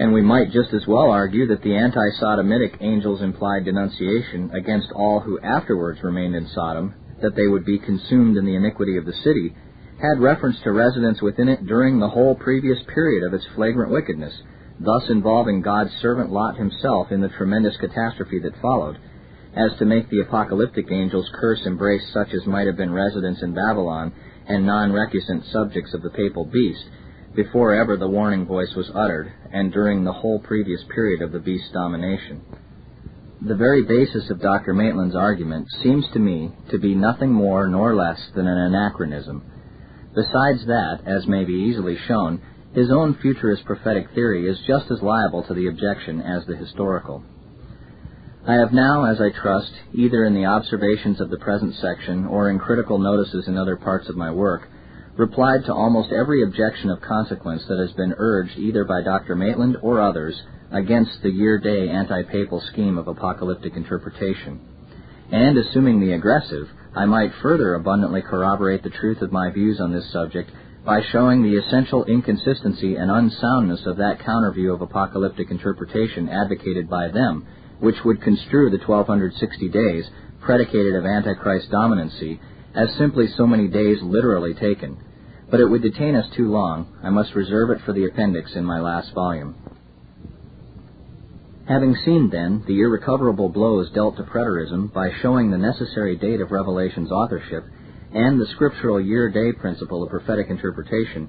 And we might just as well argue that the anti-Sodomitic angel's implied denunciation against all who afterwards remained in Sodom, that they would be consumed in the iniquity of the city, had reference to residents within it during the whole previous period of its flagrant wickedness, thus involving God's servant Lot himself in the tremendous catastrophe that followed, as to make the apocalyptic angel's curse embrace such as might have been residents in Babylon and non-recusant subjects of the papal beast, before ever the warning voice was uttered, and during the whole previous period of the beast's domination. The very basis of Dr. Maitland's argument seems to me to be nothing more nor less than an anachronism, Besides that, as may be easily shown, his own futurist prophetic theory is just as liable to the objection as the historical. I have now, as I trust, either in the observations of the present section or in critical notices in other parts of my work, replied to almost every objection of consequence that has been urged either by Dr. Maitland or others against the year-day anti-papal scheme of apocalyptic interpretation. And assuming the aggressive, I might further abundantly corroborate the truth of my views on this subject by showing the essential inconsistency and unsoundness of that counter view of apocalyptic interpretation advocated by them, which would construe the 1260 days, predicated of Antichrist dominancy, as simply so many days literally taken. But it would detain us too long. I must reserve it for the appendix in my last volume. Having seen, then, the irrecoverable blows dealt to preterism by showing the necessary date of Revelation's authorship and the scriptural year-day principle of prophetic interpretation,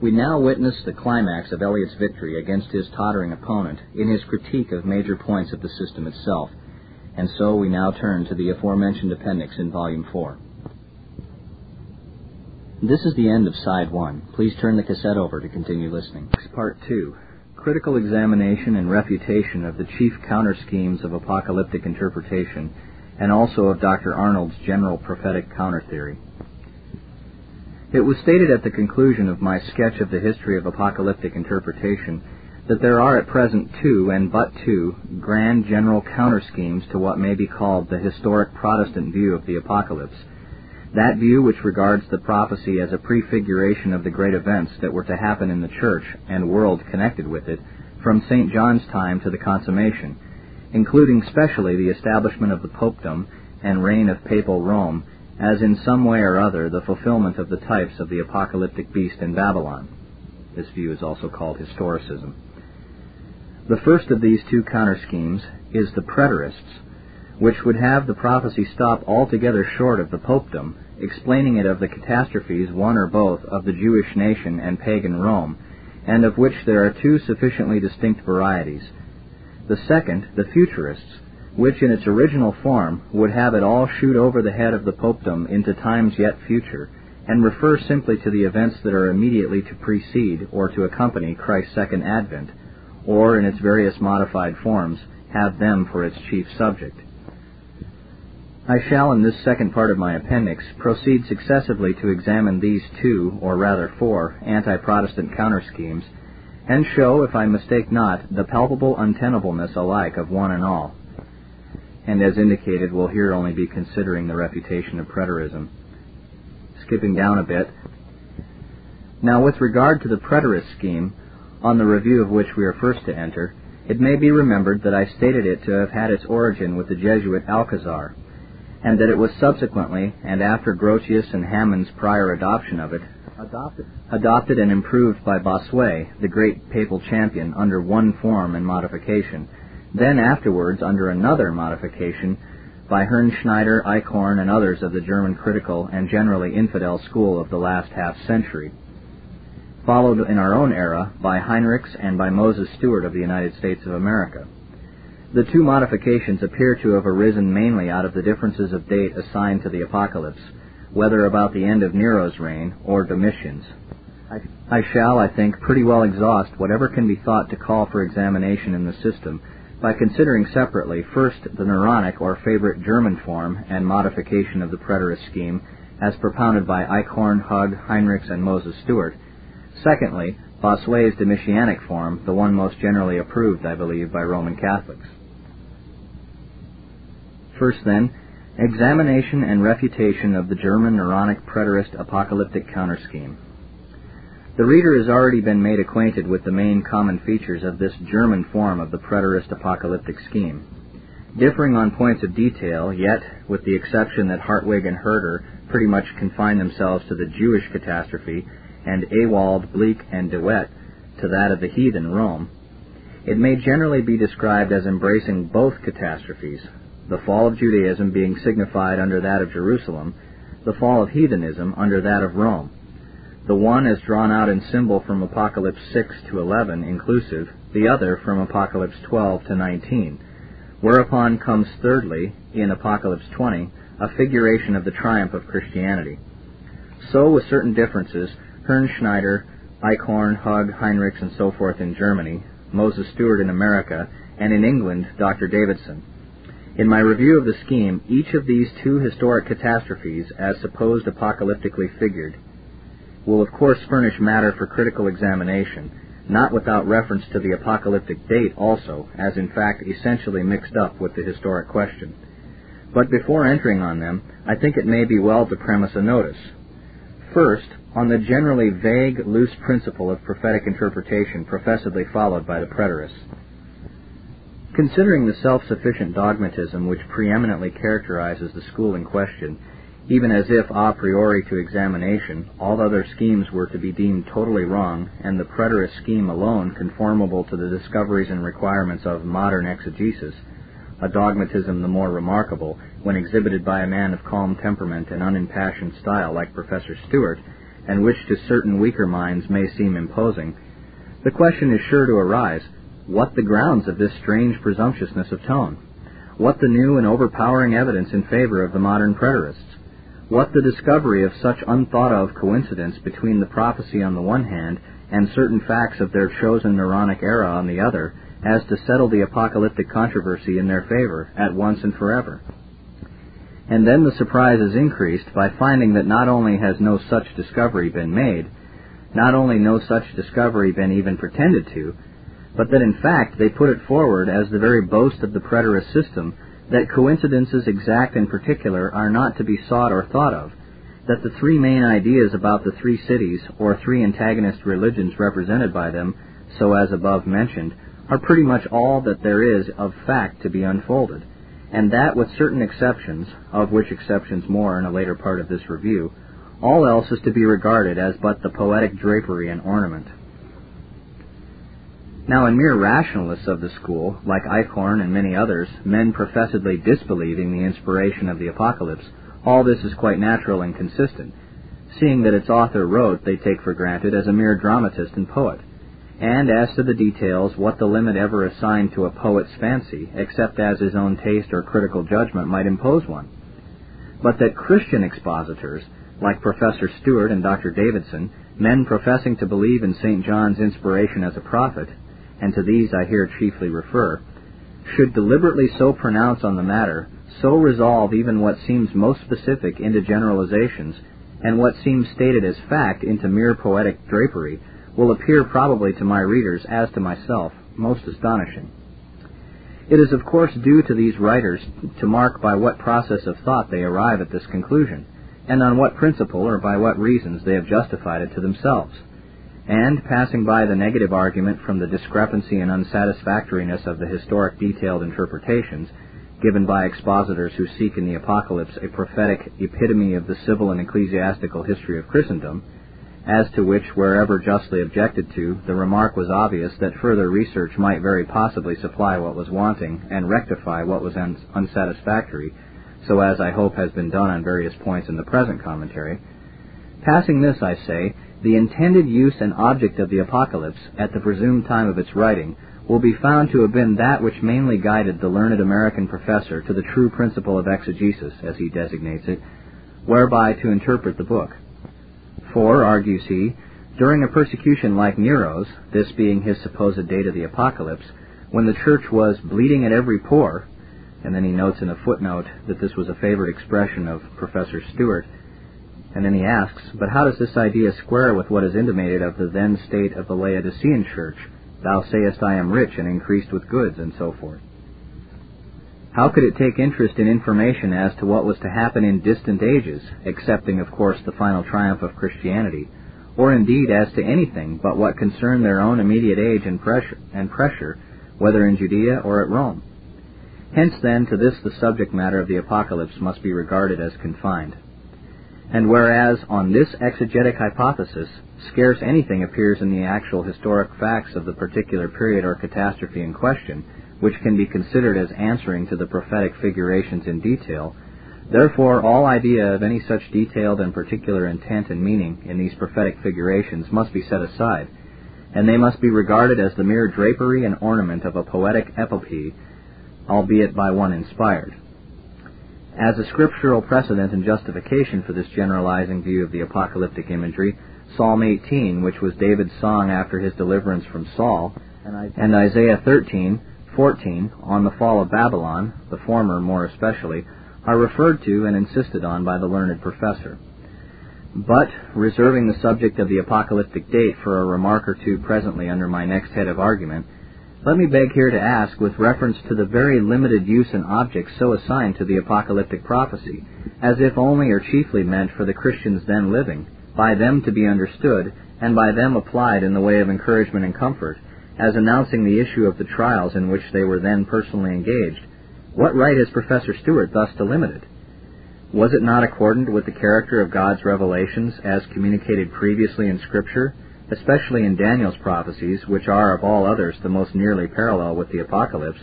we now witness the climax of Elliott's victory against his tottering opponent in his critique of major points of the system itself. And so we now turn to the aforementioned appendix in Volume 4. This is the end of Side 1. Please turn the cassette over to continue listening. Part 2 critical examination and refutation of the chief counter schemes of apocalyptic interpretation, and also of Dr. Arnold's general prophetic counter theory. It was stated at the conclusion of my sketch of the history of apocalyptic interpretation that there are at present two, and but two, grand general counter schemes to what may be called the historic Protestant view of the apocalypse that view which regards the prophecy as a prefiguration of the great events that were to happen in the church and world connected with it from St. John's time to the consummation, including specially the establishment of the popedom and reign of papal Rome as in some way or other the fulfillment of the types of the apocalyptic beast in Babylon. This view is also called historicism. The first of these two counter schemes is the preterists, which would have the prophecy stop altogether short of the popedom, explaining it of the catastrophes, one or both, of the Jewish nation and pagan Rome, and of which there are two sufficiently distinct varieties. The second, the futurists, which in its original form would have it all shoot over the head of the popedom into times yet future, and refer simply to the events that are immediately to precede or to accompany Christ's second advent, or in its various modified forms, have them for its chief subject. I shall, in this second part of my appendix, proceed successively to examine these two, or rather four, anti-Protestant counter-schemes, and show, if I mistake not, the palpable untenableness alike of one and all. And as indicated, we'll here only be considering the refutation of preterism. Skipping down a bit. Now, with regard to the preterist scheme, on the review of which we are first to enter, it may be remembered that I stated it to have had its origin with the Jesuit Alcazar, and that it was subsequently, and after Grotius and Hammond's prior adoption of it, adopted, adopted and improved by Bossuet, the great papal champion, under one form and modification, then afterwards under another modification by Herrnschneider, Eichhorn, and others of the German critical and generally infidel school of the last half century, followed in our own era by Heinrichs and by Moses Stuart of the United States of America. The two modifications appear to have arisen mainly out of the differences of date assigned to the apocalypse, whether about the end of Nero's reign or Domitian's. I shall, I think, pretty well exhaust whatever can be thought to call for examination in the system by considering separately, first, the Neronic or favorite German form and modification of the preterist scheme, as propounded by Eichhorn, Hug, Heinrichs, and Moses Stuart. Secondly, Bossuet's Domitianic form, the one most generally approved, I believe, by Roman Catholics. First, then, examination and refutation of the German Neronic preterist apocalyptic counterscheme. The reader has already been made acquainted with the main common features of this German form of the preterist apocalyptic scheme. Differing on points of detail, yet, with the exception that Hartwig and Herder pretty much confine themselves to the Jewish catastrophe, and Ewald, Bleek, and De Wette to that of the heathen Rome, it may generally be described as embracing both catastrophes, the fall of Judaism being signified under that of Jerusalem, the fall of heathenism under that of Rome the one as drawn out in symbol from Apocalypse 6 to 11 inclusive, the other from Apocalypse 12 to 19. Whereupon comes thirdly, in Apocalypse 20, a figuration of the triumph of Christianity. So, with certain differences, Herrnschneider, Eichhorn, Hug, Heinrichs, and so forth in Germany, Moses Stuart in America, and in England, Dr. Davidson. In my review of the scheme, each of these two historic catastrophes, as supposed apocalyptically figured, will of course furnish matter for critical examination, not without reference to the apocalyptic date also, as in fact essentially mixed up with the historic question. But before entering on them, I think it may be well to premise a notice. First, on the generally vague, loose principle of prophetic interpretation professedly followed by the preterists. Considering the self-sufficient dogmatism which preeminently characterizes the school in question, even as if a priori to examination all other schemes were to be deemed totally wrong, and the preterist scheme alone conformable to the discoveries and requirements of modern exegesis, a dogmatism the more remarkable when exhibited by a man of calm temperament and unimpassioned style like Professor Stuart, and which to certain weaker minds may seem imposing, the question is sure to arise, what the grounds of this strange presumptuousness of tone? What the new and overpowering evidence in favor of the modern preterists? What the discovery of such unthought of coincidence between the prophecy on the one hand and certain facts of their chosen Neronic era on the other as to settle the apocalyptic controversy in their favor at once and forever. And then the surprise is increased by finding that not only has no such discovery been made, not only no such discovery been even pretended to, but that in fact they put it forward as the very boast of the preterist system that coincidences exact and particular are not to be sought or thought of, that the three main ideas about the three cities or three antagonist religions represented by them, so as above mentioned, are pretty much all that there is of fact to be unfolded, and that with certain exceptions, of which exceptions more in a later part of this review, all else is to be regarded as but the poetic drapery and ornament. Now, in mere rationalists of the school, like Eichhorn and many others, men professedly disbelieving the inspiration of the Apocalypse, all this is quite natural and consistent, seeing that its author wrote, they take for granted, as a mere dramatist and poet. And as to the details, what the limit ever assigned to a poet's fancy, except as his own taste or critical judgment might impose one? But that Christian expositors, like Professor Stuart and Dr. Davidson, men professing to believe in St. John's inspiration as a prophet, and to these I here chiefly refer, should deliberately so pronounce on the matter, so resolve even what seems most specific into generalizations, and what seems stated as fact into mere poetic drapery, will appear probably to my readers, as to myself, most astonishing. It is of course due to these writers to mark by what process of thought they arrive at this conclusion, and on what principle or by what reasons they have justified it to themselves and passing by the negative argument from the discrepancy and unsatisfactoriness of the historic detailed interpretations given by expositors who seek in the Apocalypse a prophetic epitome of the civil and ecclesiastical history of Christendom, as to which, wherever justly objected to, the remark was obvious that further research might very possibly supply what was wanting and rectify what was uns- unsatisfactory, so as I hope has been done on various points in the present commentary. Passing this, I say, the intended use and object of the Apocalypse at the presumed time of its writing will be found to have been that which mainly guided the learned American professor to the true principle of exegesis, as he designates it, whereby to interpret the book. For, argues he, during a persecution like Nero's, this being his supposed date of the Apocalypse, when the church was bleeding at every pore, and then he notes in a footnote that this was a favorite expression of Professor Stuart, And then he asks, but how does this idea square with what is intimated of the then state of the Laodicean church? Thou sayest I am rich and increased with goods, and so forth. How could it take interest in information as to what was to happen in distant ages, excepting, of course, the final triumph of Christianity, or indeed as to anything but what concerned their own immediate age and pressure, and pressure, whether in Judea or at Rome? Hence, then, to this the subject matter of the Apocalypse must be regarded as confined. And whereas on this exegetic hypothesis scarce anything appears in the actual historic facts of the particular period or catastrophe in question, which can be considered as answering to the prophetic figurations in detail, therefore all idea of any such detailed and particular intent and meaning in these prophetic figurations must be set aside, and they must be regarded as the mere drapery and ornament of a poetic epopee, albeit by one inspired. As a scriptural precedent and justification for this generalizing view of the apocalyptic imagery, Psalm 18, which was David's song after his deliverance from Saul, and Isaiah 13:14 on the fall of Babylon, the former more especially, are referred to and insisted on by the learned professor. But, reserving the subject of the apocalyptic date for a remark or two presently under my next head of argument, let me beg here to ask, with reference to the very limited use and objects so assigned to the apocalyptic prophecy, as if only or chiefly meant for the Christians then living, by them to be understood, and by them applied in the way of encouragement and comfort, as announcing the issue of the trials in which they were then personally engaged, what right has Professor Stuart thus to limit it? Was it not accordant with the character of God's revelations as communicated previously in Scripture, especially in Daniel's prophecies, which are of all others the most nearly parallel with the Apocalypse,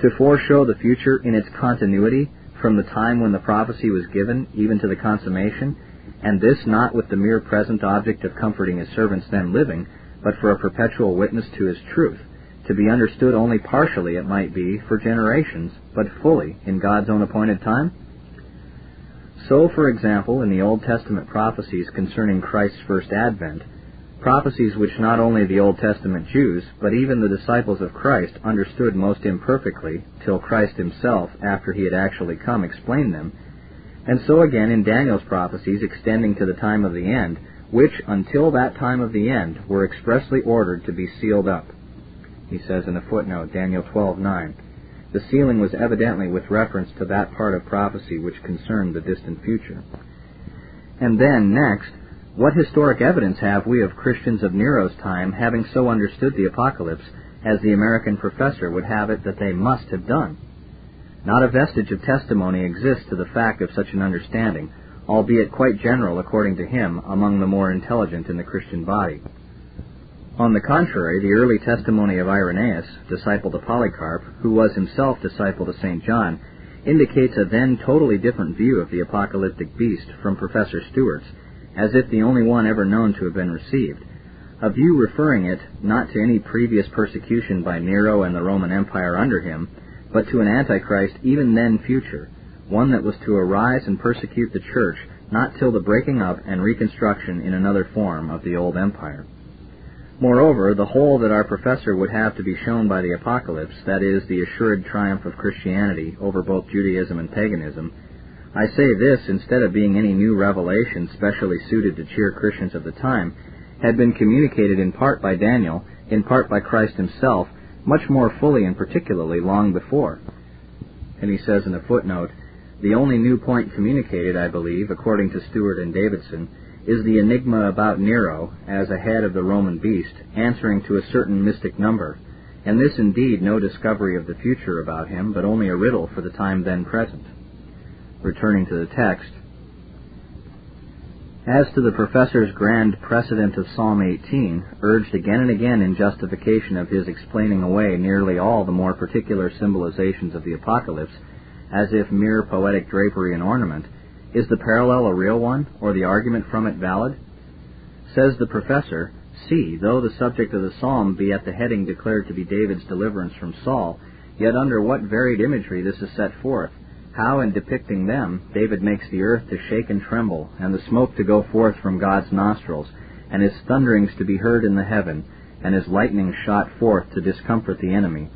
to foreshow the future in its continuity from the time when the prophecy was given even to the consummation, and this not with the mere present object of comforting his servants then living, but for a perpetual witness to his truth, to be understood only partially, it might be, for generations, but fully in God's own appointed time? So, for example, in the Old Testament prophecies concerning Christ's first advent, prophecies which not only the Old Testament Jews, but even the disciples of Christ understood most imperfectly, till Christ himself, after he had actually come, explained them, and so again in Daniel's prophecies extending to the time of the end, which until that time of the end were expressly ordered to be sealed up. He says in a footnote, Daniel 12:9, the sealing was evidently with reference to that part of prophecy which concerned the distant future. And then, next, what historic evidence have we of Christians of Nero's time having so understood the apocalypse as the American professor would have it that they must have done? Not a vestige of testimony exists to the fact of such an understanding, albeit quite general, according to him, among the more intelligent in the Christian body. On the contrary, the early testimony of Irenaeus, disciple to Polycarp, who was himself disciple to St. John, indicates a then totally different view of the apocalyptic beast from Professor Stuart's, as if the only one ever known to have been received, a view referring it not to any previous persecution by Nero and the Roman Empire under him, but to an Antichrist even then future, one that was to arise and persecute the church not till the breaking up and reconstruction in another form of the old empire. Moreover, the whole that our professor would have to be shown by the apocalypse, that is, the assured triumph of Christianity over both Judaism and paganism, I say this instead of being any new revelation specially suited to cheer Christians of the time, had been communicated in part by Daniel, in part by Christ himself, much more fully and particularly long before. And he says in a footnote, the only new point communicated, I believe, according to Stuart and Davidson, is the enigma about Nero as a head of the Roman beast, answering to a certain mystic number, and this indeed no discovery of the future about him, but only a riddle for the time then present. Returning to the text, as to the professor's grand precedent of Psalm 18, urged again and again in justification of his explaining away nearly all the more particular symbolizations of the Apocalypse, as if mere poetic drapery and ornament, is the parallel a real one, or the argument from it valid? Says the professor, See, though the subject of the psalm be at the heading declared to be David's deliverance from Saul, yet under what varied imagery this is set forth, how in depicting them David makes the earth to shake and tremble, and the smoke to go forth from God's nostrils, and his thunderings to be heard in the heaven, and his lightning shot forth to discomfort the enemy.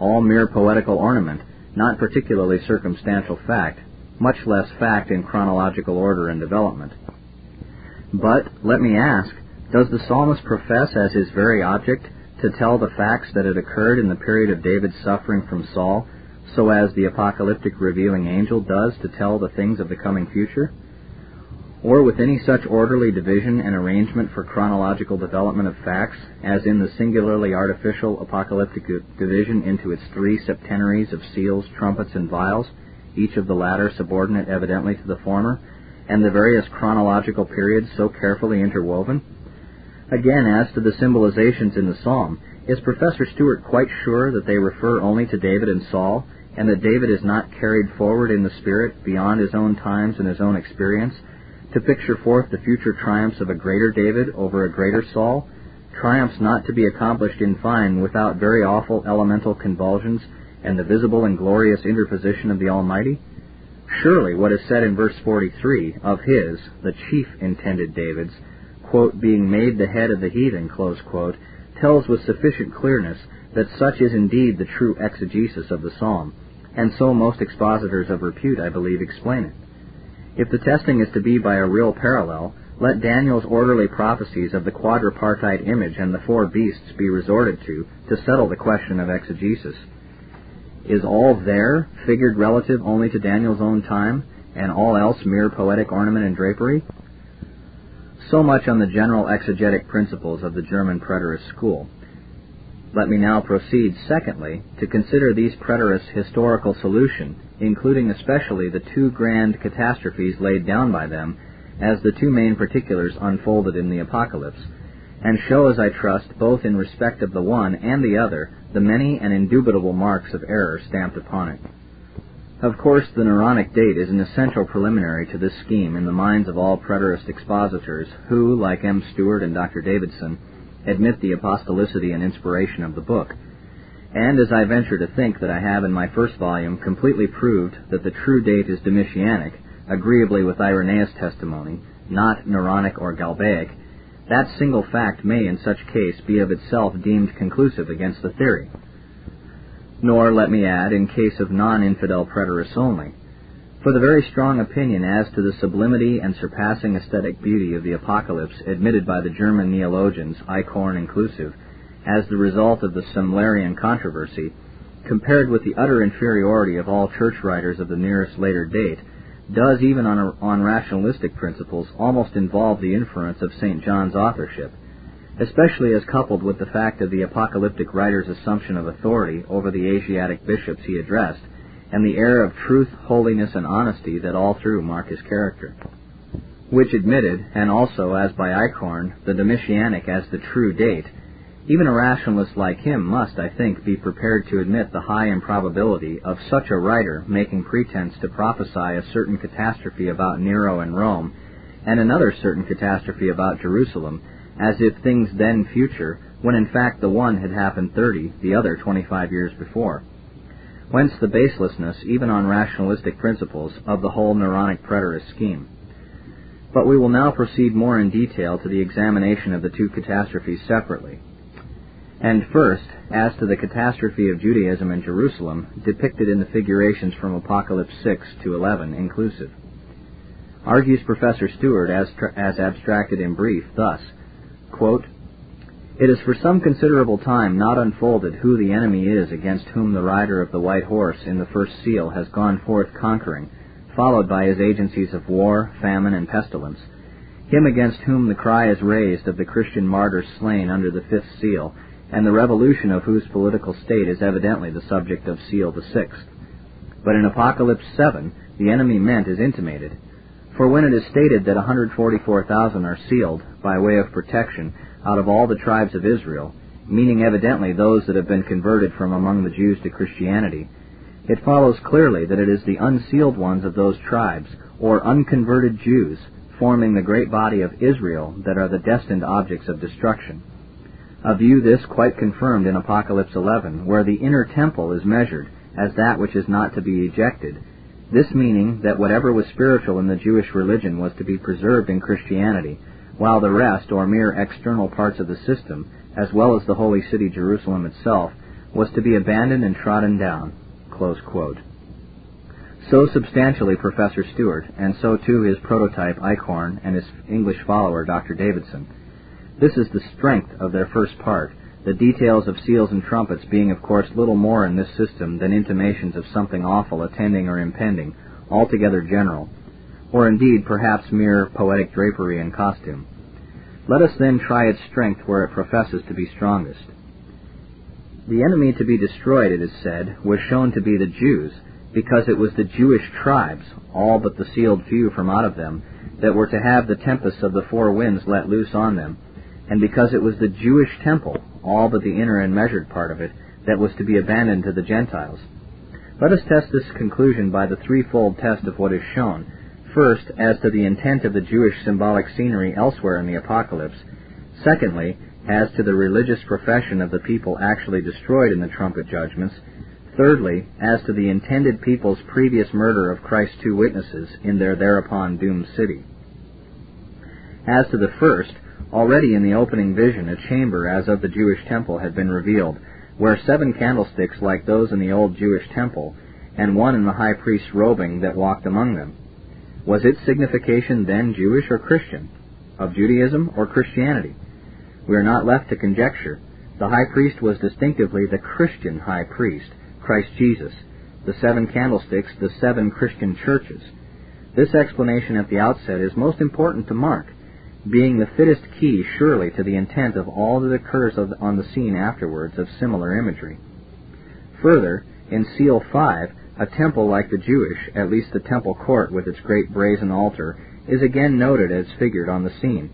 All mere poetical ornament, not particularly circumstantial fact, much less fact in chronological order and development. But, let me ask, does the psalmist profess as his very object to tell the facts that had occurred in the period of David's suffering from Saul, so as the apocalyptic revealing angel does to tell the things of the coming future? Or with any such orderly division and arrangement for chronological development of facts as in the singularly artificial apocalyptic division into its three septenaries of seals, trumpets, and vials, each of the latter subordinate evidently to the former, and the various chronological periods so carefully interwoven? Again, as to the symbolizations in the psalm, is Professor Stuart quite sure that they refer only to David and Saul, and that David is not carried forward in the Spirit beyond his own times and his own experience to picture forth the future triumphs of a greater David over a greater Saul, triumphs not to be accomplished in fine without very awful elemental convulsions and the visible and glorious interposition of the Almighty? Surely what is said in verse 43 of his, the chief intended David's, quote, being made the head of the heathen, close quote, tells with sufficient clearness that such is indeed the true exegesis of the psalm, and so most expositors of repute, I believe, explain it. If the testing is to be by a real parallel, let Daniel's orderly prophecies of the quadripartite image and the four beasts be resorted to to settle the question of exegesis. Is all there figured relative only to Daniel's own time, and all else mere poetic ornament and drapery? So much on the general exegetic principles of the German preterist school. Let me now proceed, secondly, to consider these preterists' historical solution, including especially the two grand catastrophes laid down by them as the two main particulars unfolded in the Apocalypse, and show, as I trust, both in respect of the one and the other, the many and indubitable marks of error stamped upon it. Of course, the Neronic date is an essential preliminary to this scheme in the minds of all preterist expositors who, like M. Stuart and Dr. Davidson, admit the apostolicity and inspiration of the book. And as I venture to think that I have in my first volume completely proved that the true date is Domitianic, agreeably with Irenaeus' testimony, not Neronic or Galbaic, that single fact may in such case be of itself deemed conclusive against the theory nor, let me add, in case of non-infidel preterists only. For the very strong opinion as to the sublimity and surpassing aesthetic beauty of the Apocalypse admitted by the German neologians, Eichhorn inclusive, as the result of the Semlerian controversy, compared with the utter inferiority of all church writers of the nearest later date, does, even on, on rationalistic principles, almost involve the inference of St. John's authorship, especially as coupled with the fact of the apocalyptic writer's assumption of authority over the Asiatic bishops he addressed, and the air of truth, holiness, and honesty that all through mark his character. Which admitted, and also as by Eichhorn, the Domitianic as the true date, even a rationalist like him must, I think, be prepared to admit the high improbability of such a writer making pretense to prophesy a certain catastrophe about Nero and Rome, and another certain catastrophe about Jerusalem, as if things then future, when in fact the one had happened thirty, the other twenty-five years before. Whence the baselessness, even on rationalistic principles, of the whole Neronic preterist scheme. But we will now proceed more in detail to the examination of the two catastrophes separately. And first, as to the catastrophe of Judaism in Jerusalem, depicted in the figurations from Apocalypse 6 to 11 inclusive. Argues Professor Stuart, as, as abstracted in brief, thus Quote, it is for some considerable time not unfolded who the enemy is against whom the rider of the white horse in the first seal has gone forth conquering, followed by his agencies of war, famine, and pestilence, him against whom the cry is raised of the Christian martyrs slain under the fifth seal, and the revolution of whose political state is evidently the subject of seal the sixth. But in Apocalypse 7, the enemy meant is intimated, for when it is stated that 144,000 are sealed by way of protection out of all the tribes of Israel, meaning evidently those that have been converted from among the Jews to Christianity, it follows clearly that it is the unsealed ones of those tribes, or unconverted Jews, forming the great body of Israel that are the destined objects of destruction. A view this quite confirmed in Apocalypse 11, where the inner temple is measured as that which is not to be ejected, this meaning that whatever was spiritual in the Jewish religion was to be preserved in Christianity, while the rest, or mere external parts of the system, as well as the holy city Jerusalem itself, was to be abandoned and trodden down. So substantially Professor Stuart, and so too his prototype Eichhorn and his English follower Dr. Davidson. This is the strength of their first part, the details of seals and trumpets being of course little more in this system than intimations of something awful attending or impending, altogether general, or indeed perhaps mere poetic drapery and costume. Let us then try its strength where it professes to be strongest. The enemy to be destroyed, it is said, was shown to be the Jews, because it was the Jewish tribes, all but the sealed few from out of them, that were to have the tempests of the four winds let loose on them, and because it was the Jewish temple, all but the inner and measured part of it, that was to be abandoned to the Gentiles. Let us test this conclusion by the threefold test of what is shown. First, as to the intent of the Jewish symbolic scenery elsewhere in the Apocalypse. Secondly, as to the religious profession of the people actually destroyed in the trumpet judgments. Thirdly, as to the intended people's previous murder of Christ's two witnesses in their thereupon doomed city. As to the first, already in the opening vision a chamber as of the Jewish temple had been revealed, where seven candlesticks like those in the old Jewish temple, and one in the high priest's robing that walked among them. Was its signification then Jewish or Christian? Of Judaism or Christianity? We are not left to conjecture. The high priest was distinctively the Christian high priest, Christ Jesus. The seven candlesticks, the seven Christian churches. This explanation at the outset is most important to mark, being the fittest key surely to the intent of all that occurs on the scene afterwards of similar imagery. Further, in Seal 5, a temple like the Jewish, at least the temple court with its great brazen altar, is again noted as figured on the scene.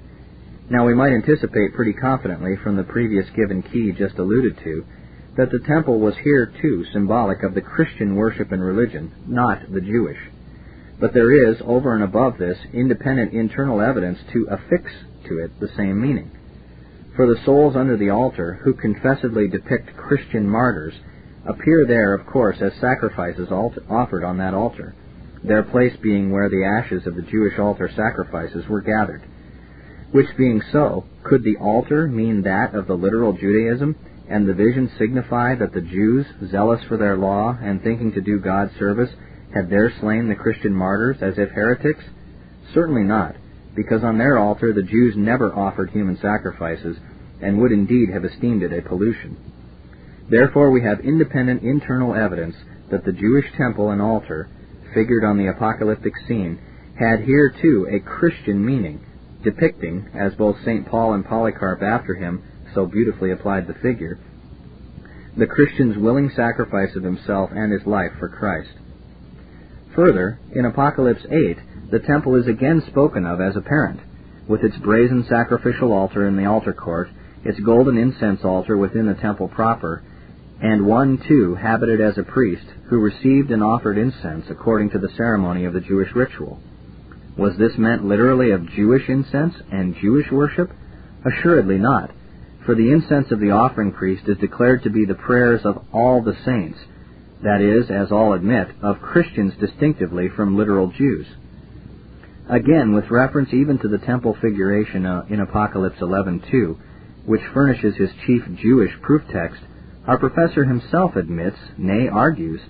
Now we might anticipate pretty confidently from the previous given key just alluded to that the temple was here too symbolic of the Christian worship and religion, not the Jewish. But there is, over and above this, independent internal evidence to affix to it the same meaning. For the souls under the altar, who confessedly depict Christian martyrs, appear there, of course, as sacrifices offered on that altar, their place being where the ashes of the Jewish altar sacrifices were gathered. Which being so, could the altar mean that of the literal Judaism, and the vision signify that the Jews, zealous for their law and thinking to do God's service, had there slain the Christian martyrs as if heretics? Certainly not, because on their altar the Jews never offered human sacrifices, and would indeed have esteemed it a pollution. Therefore we have independent internal evidence that the Jewish temple and altar, figured on the apocalyptic scene, had here too a Christian meaning, depicting, as both St. Paul and Polycarp after him so beautifully applied the figure, the Christian's willing sacrifice of himself and his life for Christ. Further, in Apocalypse 8, the temple is again spoken of as apparent, with its brazen sacrificial altar in the altar court, its golden incense altar within the temple proper, and one, too, habited as a priest, who received and offered incense according to the ceremony of the Jewish ritual. Was this meant literally of Jewish incense and Jewish worship? Assuredly not, for the incense of the offering priest is declared to be the prayers of all the saints, that is, as all admit, of Christians distinctively from literal Jews. Again, with reference even to the temple figuration uh, in Apocalypse 11:2, which furnishes his chief Jewish proof text, our professor himself admits, nay argues,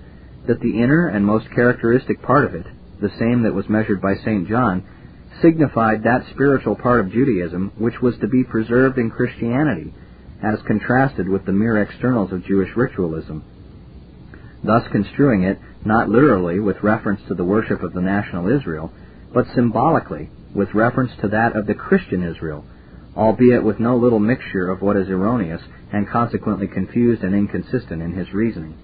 that the inner and most characteristic part of it, the same that was measured by St. John, signified that spiritual part of Judaism which was to be preserved in Christianity, as contrasted with the mere externals of Jewish ritualism. Thus construing it not literally with reference to the worship of the national Israel, but symbolically with reference to that of the Christian Israel, albeit with no little mixture of what is erroneous and consequently confused and inconsistent in his reasoning.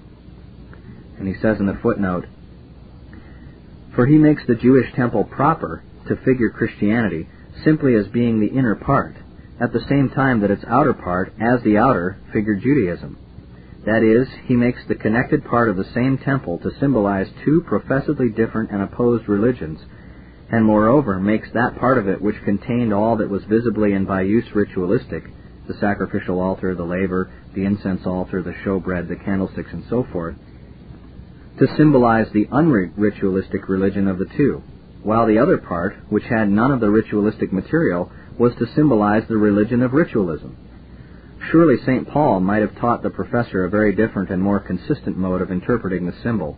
And he says in the footnote, for he makes the Jewish temple proper to figure Christianity simply as being the inner part, at the same time that its outer part, as the outer, figured Judaism. That is, he makes the connected part of the same temple to symbolize two professedly different and opposed religions, and moreover makes that part of it which contained all that was visibly and by use ritualistic, the sacrificial altar, the laver, the incense altar, the showbread, the candlesticks, and so forth, to symbolize the unritualistic religion of the two, while the other part, which had none of the ritualistic material, was to symbolize the religion of ritualism. Surely St. Paul might have taught the professor a very different and more consistent mode of interpreting the symbol.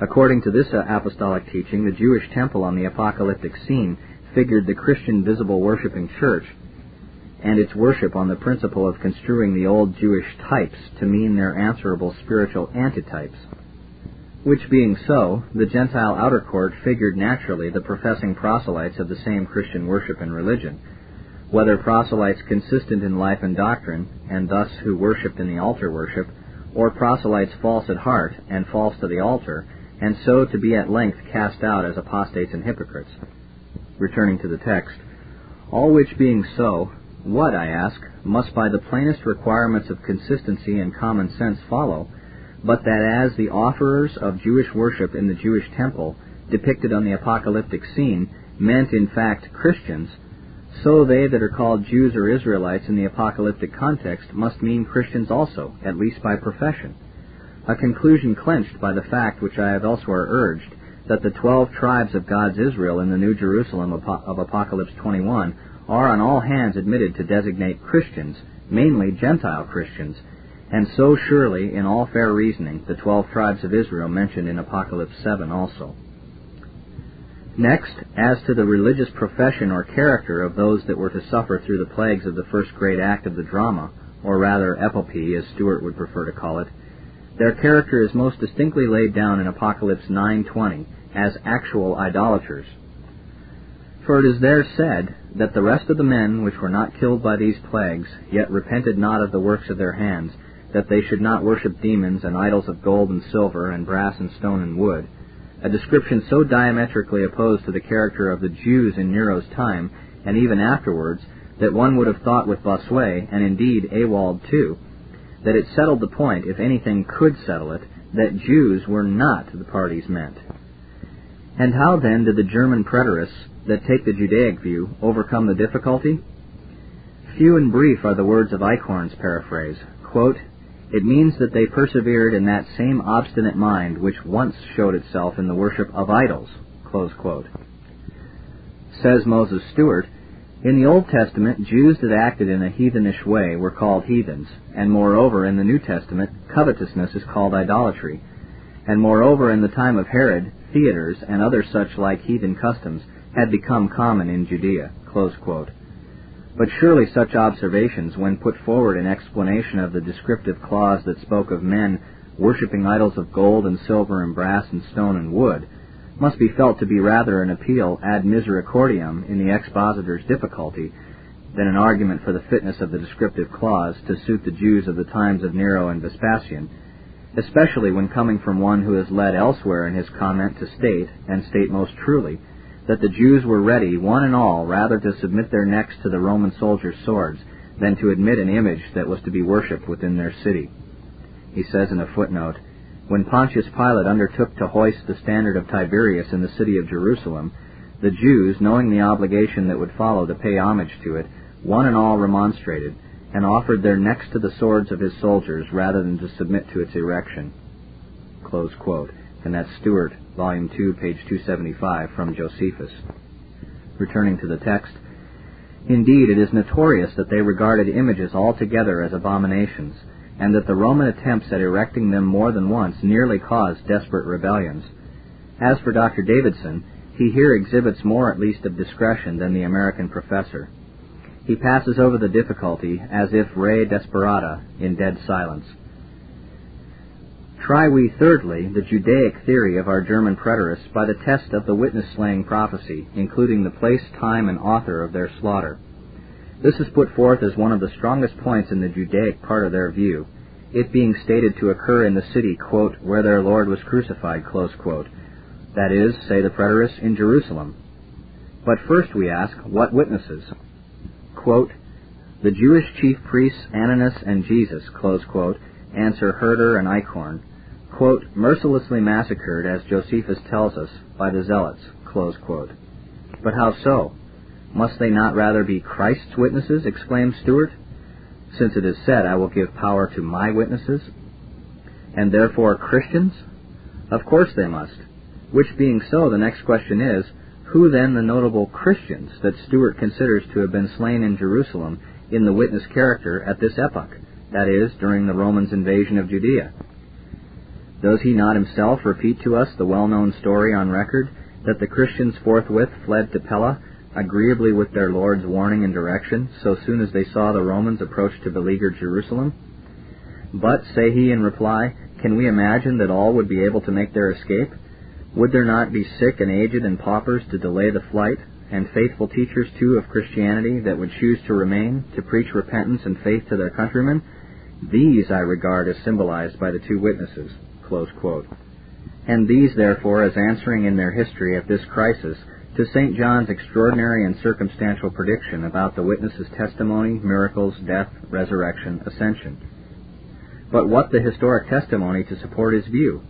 According to this uh, apostolic teaching, the Jewish temple on the apocalyptic scene figured the Christian visible worshiping church and its worship on the principle of construing the old Jewish types to mean their answerable spiritual antitypes. Which being so, the Gentile outer court figured naturally the professing proselytes of the same Christian worship and religion, whether proselytes consistent in life and doctrine, and thus who worshipped in the altar worship, or proselytes false at heart and false to the altar, and so to be at length cast out as apostates and hypocrites. Returning to the text, all which being so, what, I ask, must by the plainest requirements of consistency and common sense follow, but that as the offerers of Jewish worship in the Jewish temple, depicted on the apocalyptic scene, meant in fact Christians, so they that are called Jews or Israelites in the apocalyptic context must mean Christians also, at least by profession. A conclusion clenched by the fact which I have elsewhere urged, that the twelve tribes of God's Israel in the New Jerusalem of Apocalypse 21 are on all hands admitted to designate Christians, mainly Gentile Christians, and so surely, in all fair reasoning, the twelve tribes of Israel mentioned in Apocalypse 7 also. Next, as to the religious profession or character of those that were to suffer through the plagues of the first great act of the drama, or rather epopee, as Stuart would prefer to call it, their character is most distinctly laid down in Apocalypse 9:20 as actual idolaters. For it is there said that the rest of the men which were not killed by these plagues, yet repented not of the works of their hands, that they should not worship demons and idols of gold and silver and brass and stone and wood, a description so diametrically opposed to the character of the Jews in Nero's time, and even afterwards, that one would have thought with Bossuet, and indeed Ewald too, that it settled the point, if anything could settle it, that Jews were not the parties meant. And how then did the German preterists that take the Judaic view overcome the difficulty? Few and brief are the words of Eichhorn's paraphrase. Quote, it means that they persevered in that same obstinate mind which once showed itself in the worship of idols. Says Moses Stuart, in the Old Testament, Jews that acted in a heathenish way were called heathens, and moreover in the New Testament, covetousness is called idolatry, and moreover in the time of Herod, theaters and other such like heathen customs had become common in Judea. But surely such observations, when put forward in explanation of the descriptive clause that spoke of men worshipping idols of gold and silver and brass and stone and wood, must be felt to be rather an appeal ad misericordiam in the expositor's difficulty than an argument for the fitness of the descriptive clause to suit the Jews of the times of Nero and Vespasian, especially when coming from one who is led elsewhere in his comment to state, and state most truly, that the Jews were ready, one and all, rather to submit their necks to the Roman soldiers' swords than to admit an image that was to be worshipped within their city. He says in a footnote, When Pontius Pilate undertook to hoist the standard of Tiberius in the city of Jerusalem, the Jews, knowing the obligation that would follow to pay homage to it, one and all remonstrated, and offered their necks to the swords of his soldiers rather than to submit to its erection. And that's Stuart Volume 2, page 275, from Josephus. Returning to the text, Indeed, it is notorious that they regarded images altogether as abominations, and that the Roman attempts at erecting them more than once nearly caused desperate rebellions. As for Dr. Davidson, he here exhibits more at least of discretion than the American professor. He passes over the difficulty as if re desperata in dead silence. Try we, thirdly, the Judaic theory of our German preterists by the test of the witness-slaying prophecy, including the place, time, and author of their slaughter. This is put forth as one of the strongest points in the Judaic part of their view, it being stated to occur in the city, quote, where their Lord was crucified, that is, say the preterists, in Jerusalem. But first we ask, what witnesses? Quote, the Jewish chief priests Ananus and Jesus, quote, answer Herder and Eichhorn, quote, mercilessly massacred, as Josephus tells us, by the zealots, But how so? Must they not rather be Christ's witnesses? exclaimed Stuart. Since it is said, I will give power to my witnesses. And therefore Christians? Of course they must. Which being so, the next question is, who then the notable Christians that Stuart considers to have been slain in Jerusalem in the witness character at this epoch, that is, during the Romans' invasion of Judea? Does he not himself repeat to us the well-known story on record that the Christians forthwith fled to Pella, agreeably with their Lord's warning and direction, so soon as they saw the Romans approach to beleaguer Jerusalem? But, say he in reply, can we imagine that all would be able to make their escape? Would there not be sick and aged and paupers to delay the flight, and faithful teachers too of Christianity that would choose to remain, to preach repentance and faith to their countrymen? These I regard as symbolized by the two witnesses. And these, therefore, as answering in their history at this crisis to St. John's extraordinary and circumstantial prediction about the witnesses' testimony, miracles, death, resurrection, ascension. But what the historic testimony to support his view?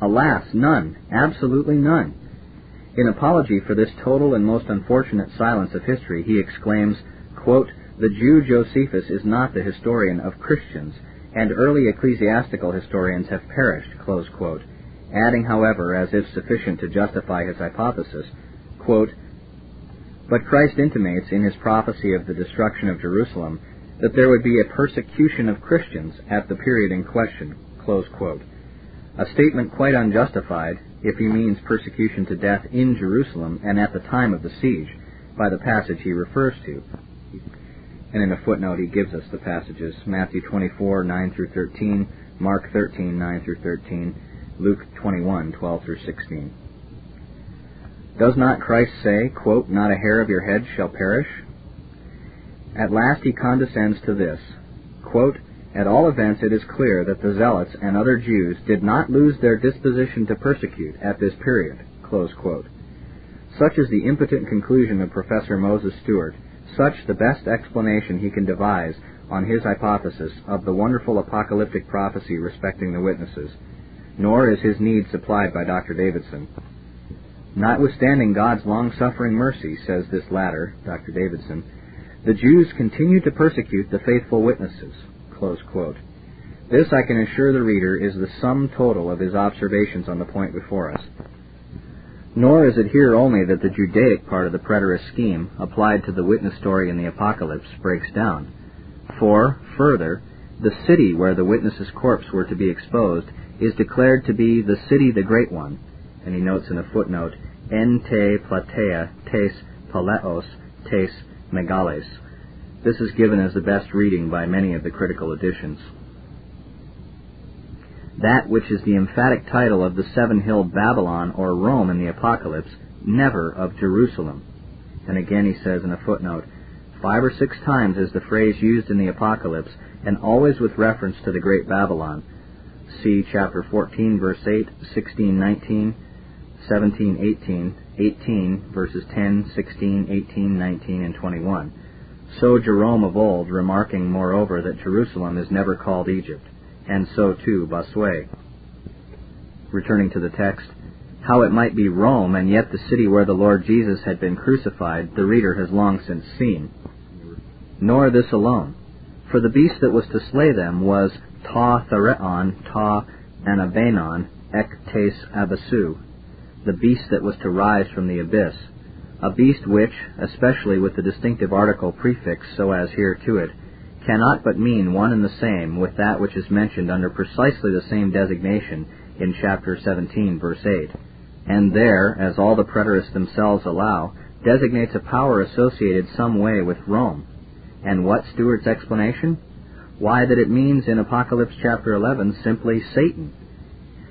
Alas, none, absolutely none. In apology for this total and most unfortunate silence of history, he exclaims, quote, The Jew Josephus is not the historian of Christians, and early ecclesiastical historians have perished, adding, however, as if sufficient to justify his hypothesis, quote, But Christ intimates in his prophecy of the destruction of Jerusalem that there would be a persecution of Christians at the period in question, a statement quite unjustified if he means persecution to death in Jerusalem and at the time of the siege, by the passage he refers to. And in a footnote he gives us the passages Matthew 24, 9 through 13, Mark 13, 9 through 13, Luke 21, 12 through 16. Does not Christ say, quote, Not a hair of your head shall perish? At last he condescends to this. Quote, At all events it is clear that the Zealots and other Jews did not lose their disposition to persecute at this period. Such is the impotent conclusion of Professor Moses Stuart, such the best explanation he can devise on his hypothesis of the wonderful apocalyptic prophecy respecting the witnesses, nor is his need supplied by Dr. Davidson. Notwithstanding God's long-suffering mercy, says this latter, Dr. Davidson, the Jews continue to persecute the faithful witnesses. This, I can assure the reader, is the sum total of his observations on the point before us. Nor is it here only that the Judaic part of the preterist scheme, applied to the witness story in the Apocalypse, breaks down. For, further, the city where the witness's corpse were to be exposed is declared to be the city the great one, and he notes in a footnote, En te platea tes paleos tes megales. This is given as the best reading by many of the critical editions. That which is the emphatic title of the seven-hilled Babylon or Rome in the Apocalypse, never of Jerusalem. And again he says in a footnote, Five or six times is the phrase used in the Apocalypse, and always with reference to the Great Babylon. See chapter 14, verse 8, 16, 19, 17, 18, 18, verses 10, 16, 18, 19, and 21. So Jerome of old, remarking moreover that Jerusalem is never called Egypt, and so too Bossuet. Returning to the text, how it might be Rome and yet the city where the Lord Jesus had been crucified, the reader has long since seen. Nor this alone, for the beast that was to slay them was ta thereon ta anabanon ek tes abasu, the beast that was to rise from the abyss, a beast which, especially with the distinctive article prefixed so as here to it, cannot but mean one and the same with that which is mentioned under precisely the same designation in chapter 17, verse 8, and there, as all the preterists themselves allow, designates a power associated some way with Rome. And what Stuart's explanation? Why, that it means in Apocalypse chapter 11 simply Satan,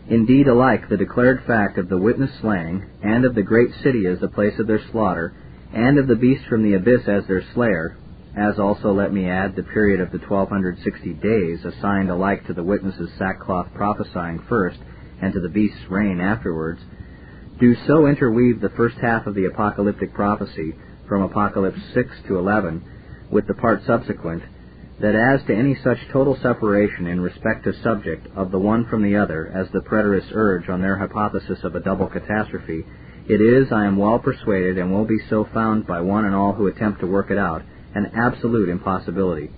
Indeed, alike the declared fact of the witness slaying, and of the great city as the place of their slaughter, and of the beast from the abyss as their slayer, as also, let me add, the period of the 1260 days assigned alike to the witness's sackcloth prophesying first, and to the beast's reign afterwards, do so interweave the first half of the apocalyptic prophecy, from Apocalypse 6 to 11, with the part subsequent, that as to any such total separation in respect to subject of the one from the other as the preterists urge on their hypothesis of a double catastrophe, it is, I am well persuaded, and will be so found by one and all who attempt to work it out, an absolute impossibility.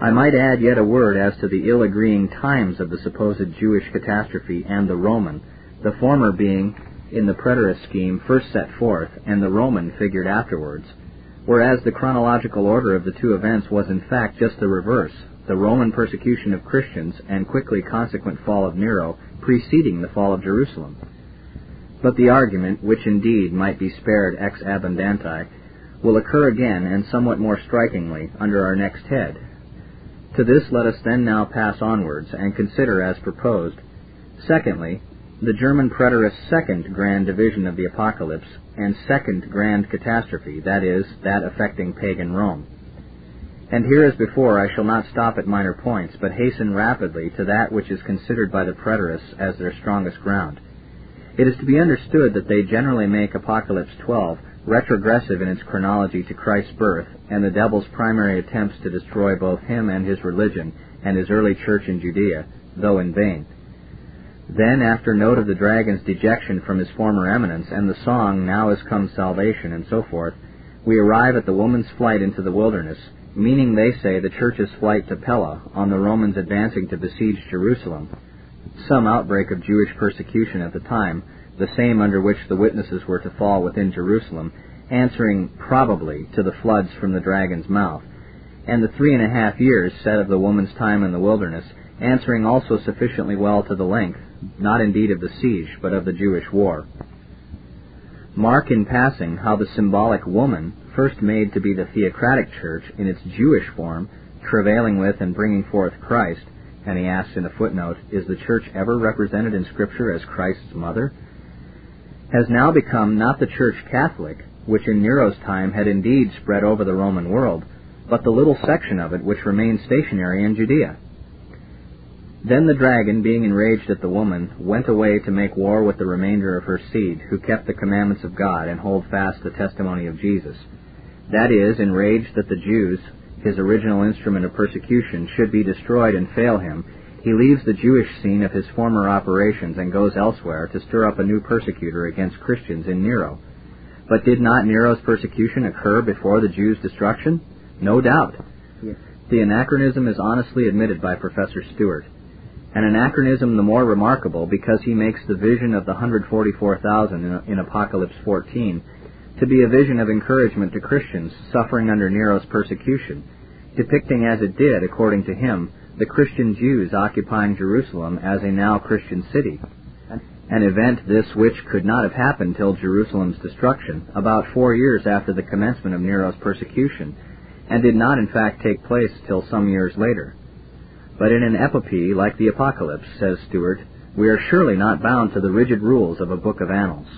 I might add yet a word as to the ill-agreeing times of the supposed Jewish catastrophe and the Roman, the former being, in the preterist scheme, first set forth, and the Roman figured afterwards whereas the chronological order of the two events was in fact just the reverse, the Roman persecution of Christians and quickly consequent fall of Nero preceding the fall of Jerusalem. But the argument, which indeed might be spared ex abundanti, will occur again and somewhat more strikingly under our next head. To this let us then now pass onwards and consider as proposed, secondly, the German preterist's second grand division of the Apocalypse and second grand catastrophe, that is, that affecting pagan Rome. And here as before I shall not stop at minor points, but hasten rapidly to that which is considered by the preterists as their strongest ground. It is to be understood that they generally make Apocalypse 12 retrogressive in its chronology to Christ's birth and the devil's primary attempts to destroy both him and his religion and his early church in Judea, though in vain. Then, after note of the dragon's dejection from his former eminence, and the song, Now is come salvation, and so forth, we arrive at the woman's flight into the wilderness, meaning, they say, the church's flight to Pella, on the Romans advancing to besiege Jerusalem, some outbreak of Jewish persecution at the time, the same under which the witnesses were to fall within Jerusalem, answering probably to the floods from the dragon's mouth, and the three and a half years said of the woman's time in the wilderness, answering also sufficiently well to the length, not indeed of the siege, but of the Jewish war. Mark in passing how the symbolic woman, first made to be the theocratic church in its Jewish form, travailing with and bringing forth Christ, and he asks in a footnote, is the church ever represented in Scripture as Christ's mother? Has now become not the church Catholic, which in Nero's time had indeed spread over the Roman world, but the little section of it which remained stationary in Judea. Then the dragon, being enraged at the woman, went away to make war with the remainder of her seed, who kept the commandments of God and hold fast the testimony of Jesus. That is, enraged that the Jews, his original instrument of persecution, should be destroyed and fail him, he leaves the Jewish scene of his former operations and goes elsewhere to stir up a new persecutor against Christians in Nero. But did not Nero's persecution occur before the Jews' destruction? No doubt. Yes. The anachronism is honestly admitted by Professor Stuart an anachronism the more remarkable because he makes the vision of the 144,000 in, in Apocalypse 14 to be a vision of encouragement to Christians suffering under Nero's persecution, depicting as it did, according to him, the Christian Jews occupying Jerusalem as a now Christian city. An event this which could not have happened till Jerusalem's destruction, about four years after the commencement of Nero's persecution, and did not in fact take place till some years later. But in an epopee like the Apocalypse, says Stuart, we are surely not bound to the rigid rules of a book of annals.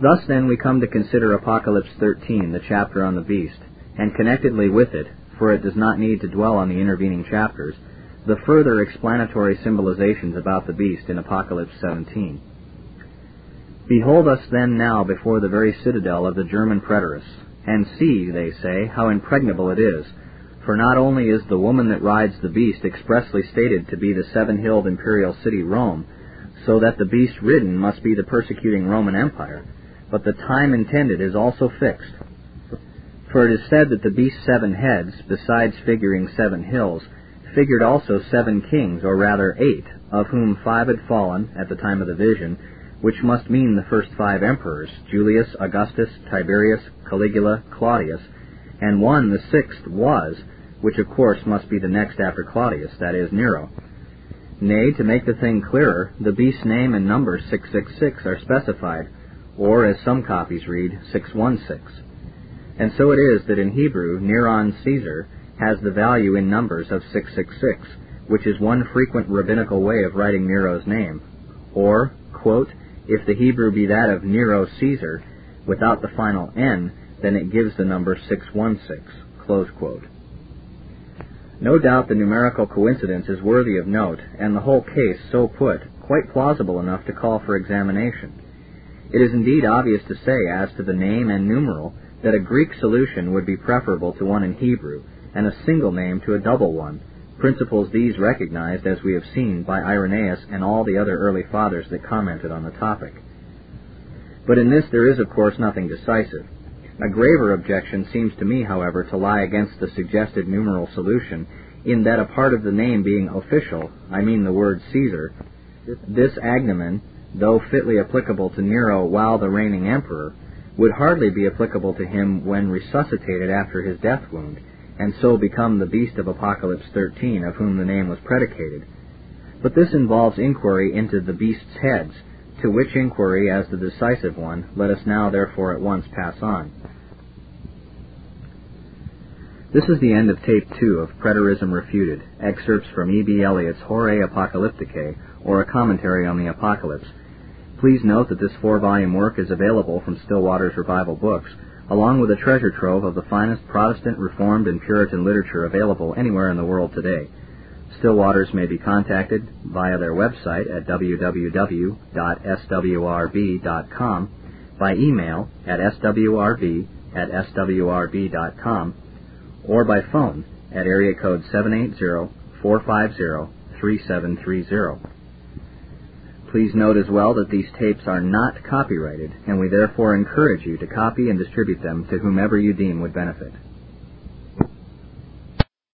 Thus then we come to consider Apocalypse 13, the chapter on the beast, and connectedly with it, for it does not need to dwell on the intervening chapters, the further explanatory symbolizations about the beast in Apocalypse 17. Behold us then now before the very citadel of the German preterists, and see, they say, how impregnable it is, for not only is the woman that rides the beast expressly stated to be the seven-hilled imperial city Rome, so that the beast ridden must be the persecuting Roman Empire, but the time intended is also fixed. For it is said that the beast's seven heads, besides figuring seven hills, figured also seven kings, or rather eight, of whom five had fallen at the time of the vision, which must mean the first five emperors, Julius, Augustus, Tiberius, Caligula, Claudius, and one, the sixth, was, which of course must be the next after Claudius, that is, Nero. Nay, to make the thing clearer, the beast's name and number 666 are specified, or as some copies read, 616. And so it is that in Hebrew, Neron Caesar has the value in numbers of 666, which is one frequent rabbinical way of writing Nero's name. Or, quote, if the Hebrew be that of Nero Caesar, without the final N, then it gives the number 616, close quote. No doubt the numerical coincidence is worthy of note, and the whole case, so put, quite plausible enough to call for examination. It is indeed obvious to say, as to the name and numeral, that a Greek solution would be preferable to one in Hebrew, and a single name to a double one, principles these recognized, as we have seen, by Irenaeus and all the other early fathers that commented on the topic. But in this there is, of course, nothing decisive. A graver objection seems to me, however, to lie against the suggested numeral solution, in that a part of the name being official, I mean the word Caesar, this agnomen, though fitly applicable to Nero while the reigning emperor, would hardly be applicable to him when resuscitated after his death wound, and so become the beast of Apocalypse 13, of whom the name was predicated. But this involves inquiry into the beast's heads, to which inquiry, as the decisive one, let us now therefore at once pass on. This is the end of Tape 2 of Preterism Refuted, excerpts from E.B. Elliott's Horae Apocalypticae, or a commentary on the Apocalypse. Please note that this four-volume work is available from Stillwater's Revival Books, along with a treasure trove of the finest Protestant, Reformed, and Puritan literature available anywhere in the world today. Stillwaters may be contacted via their website at www.swrb.com, by email at swrb at swrb.com, or by phone at area code 780-450-3730. Please note as well that these tapes are not copyrighted, and we therefore encourage you to copy and distribute them to whomever you deem would benefit.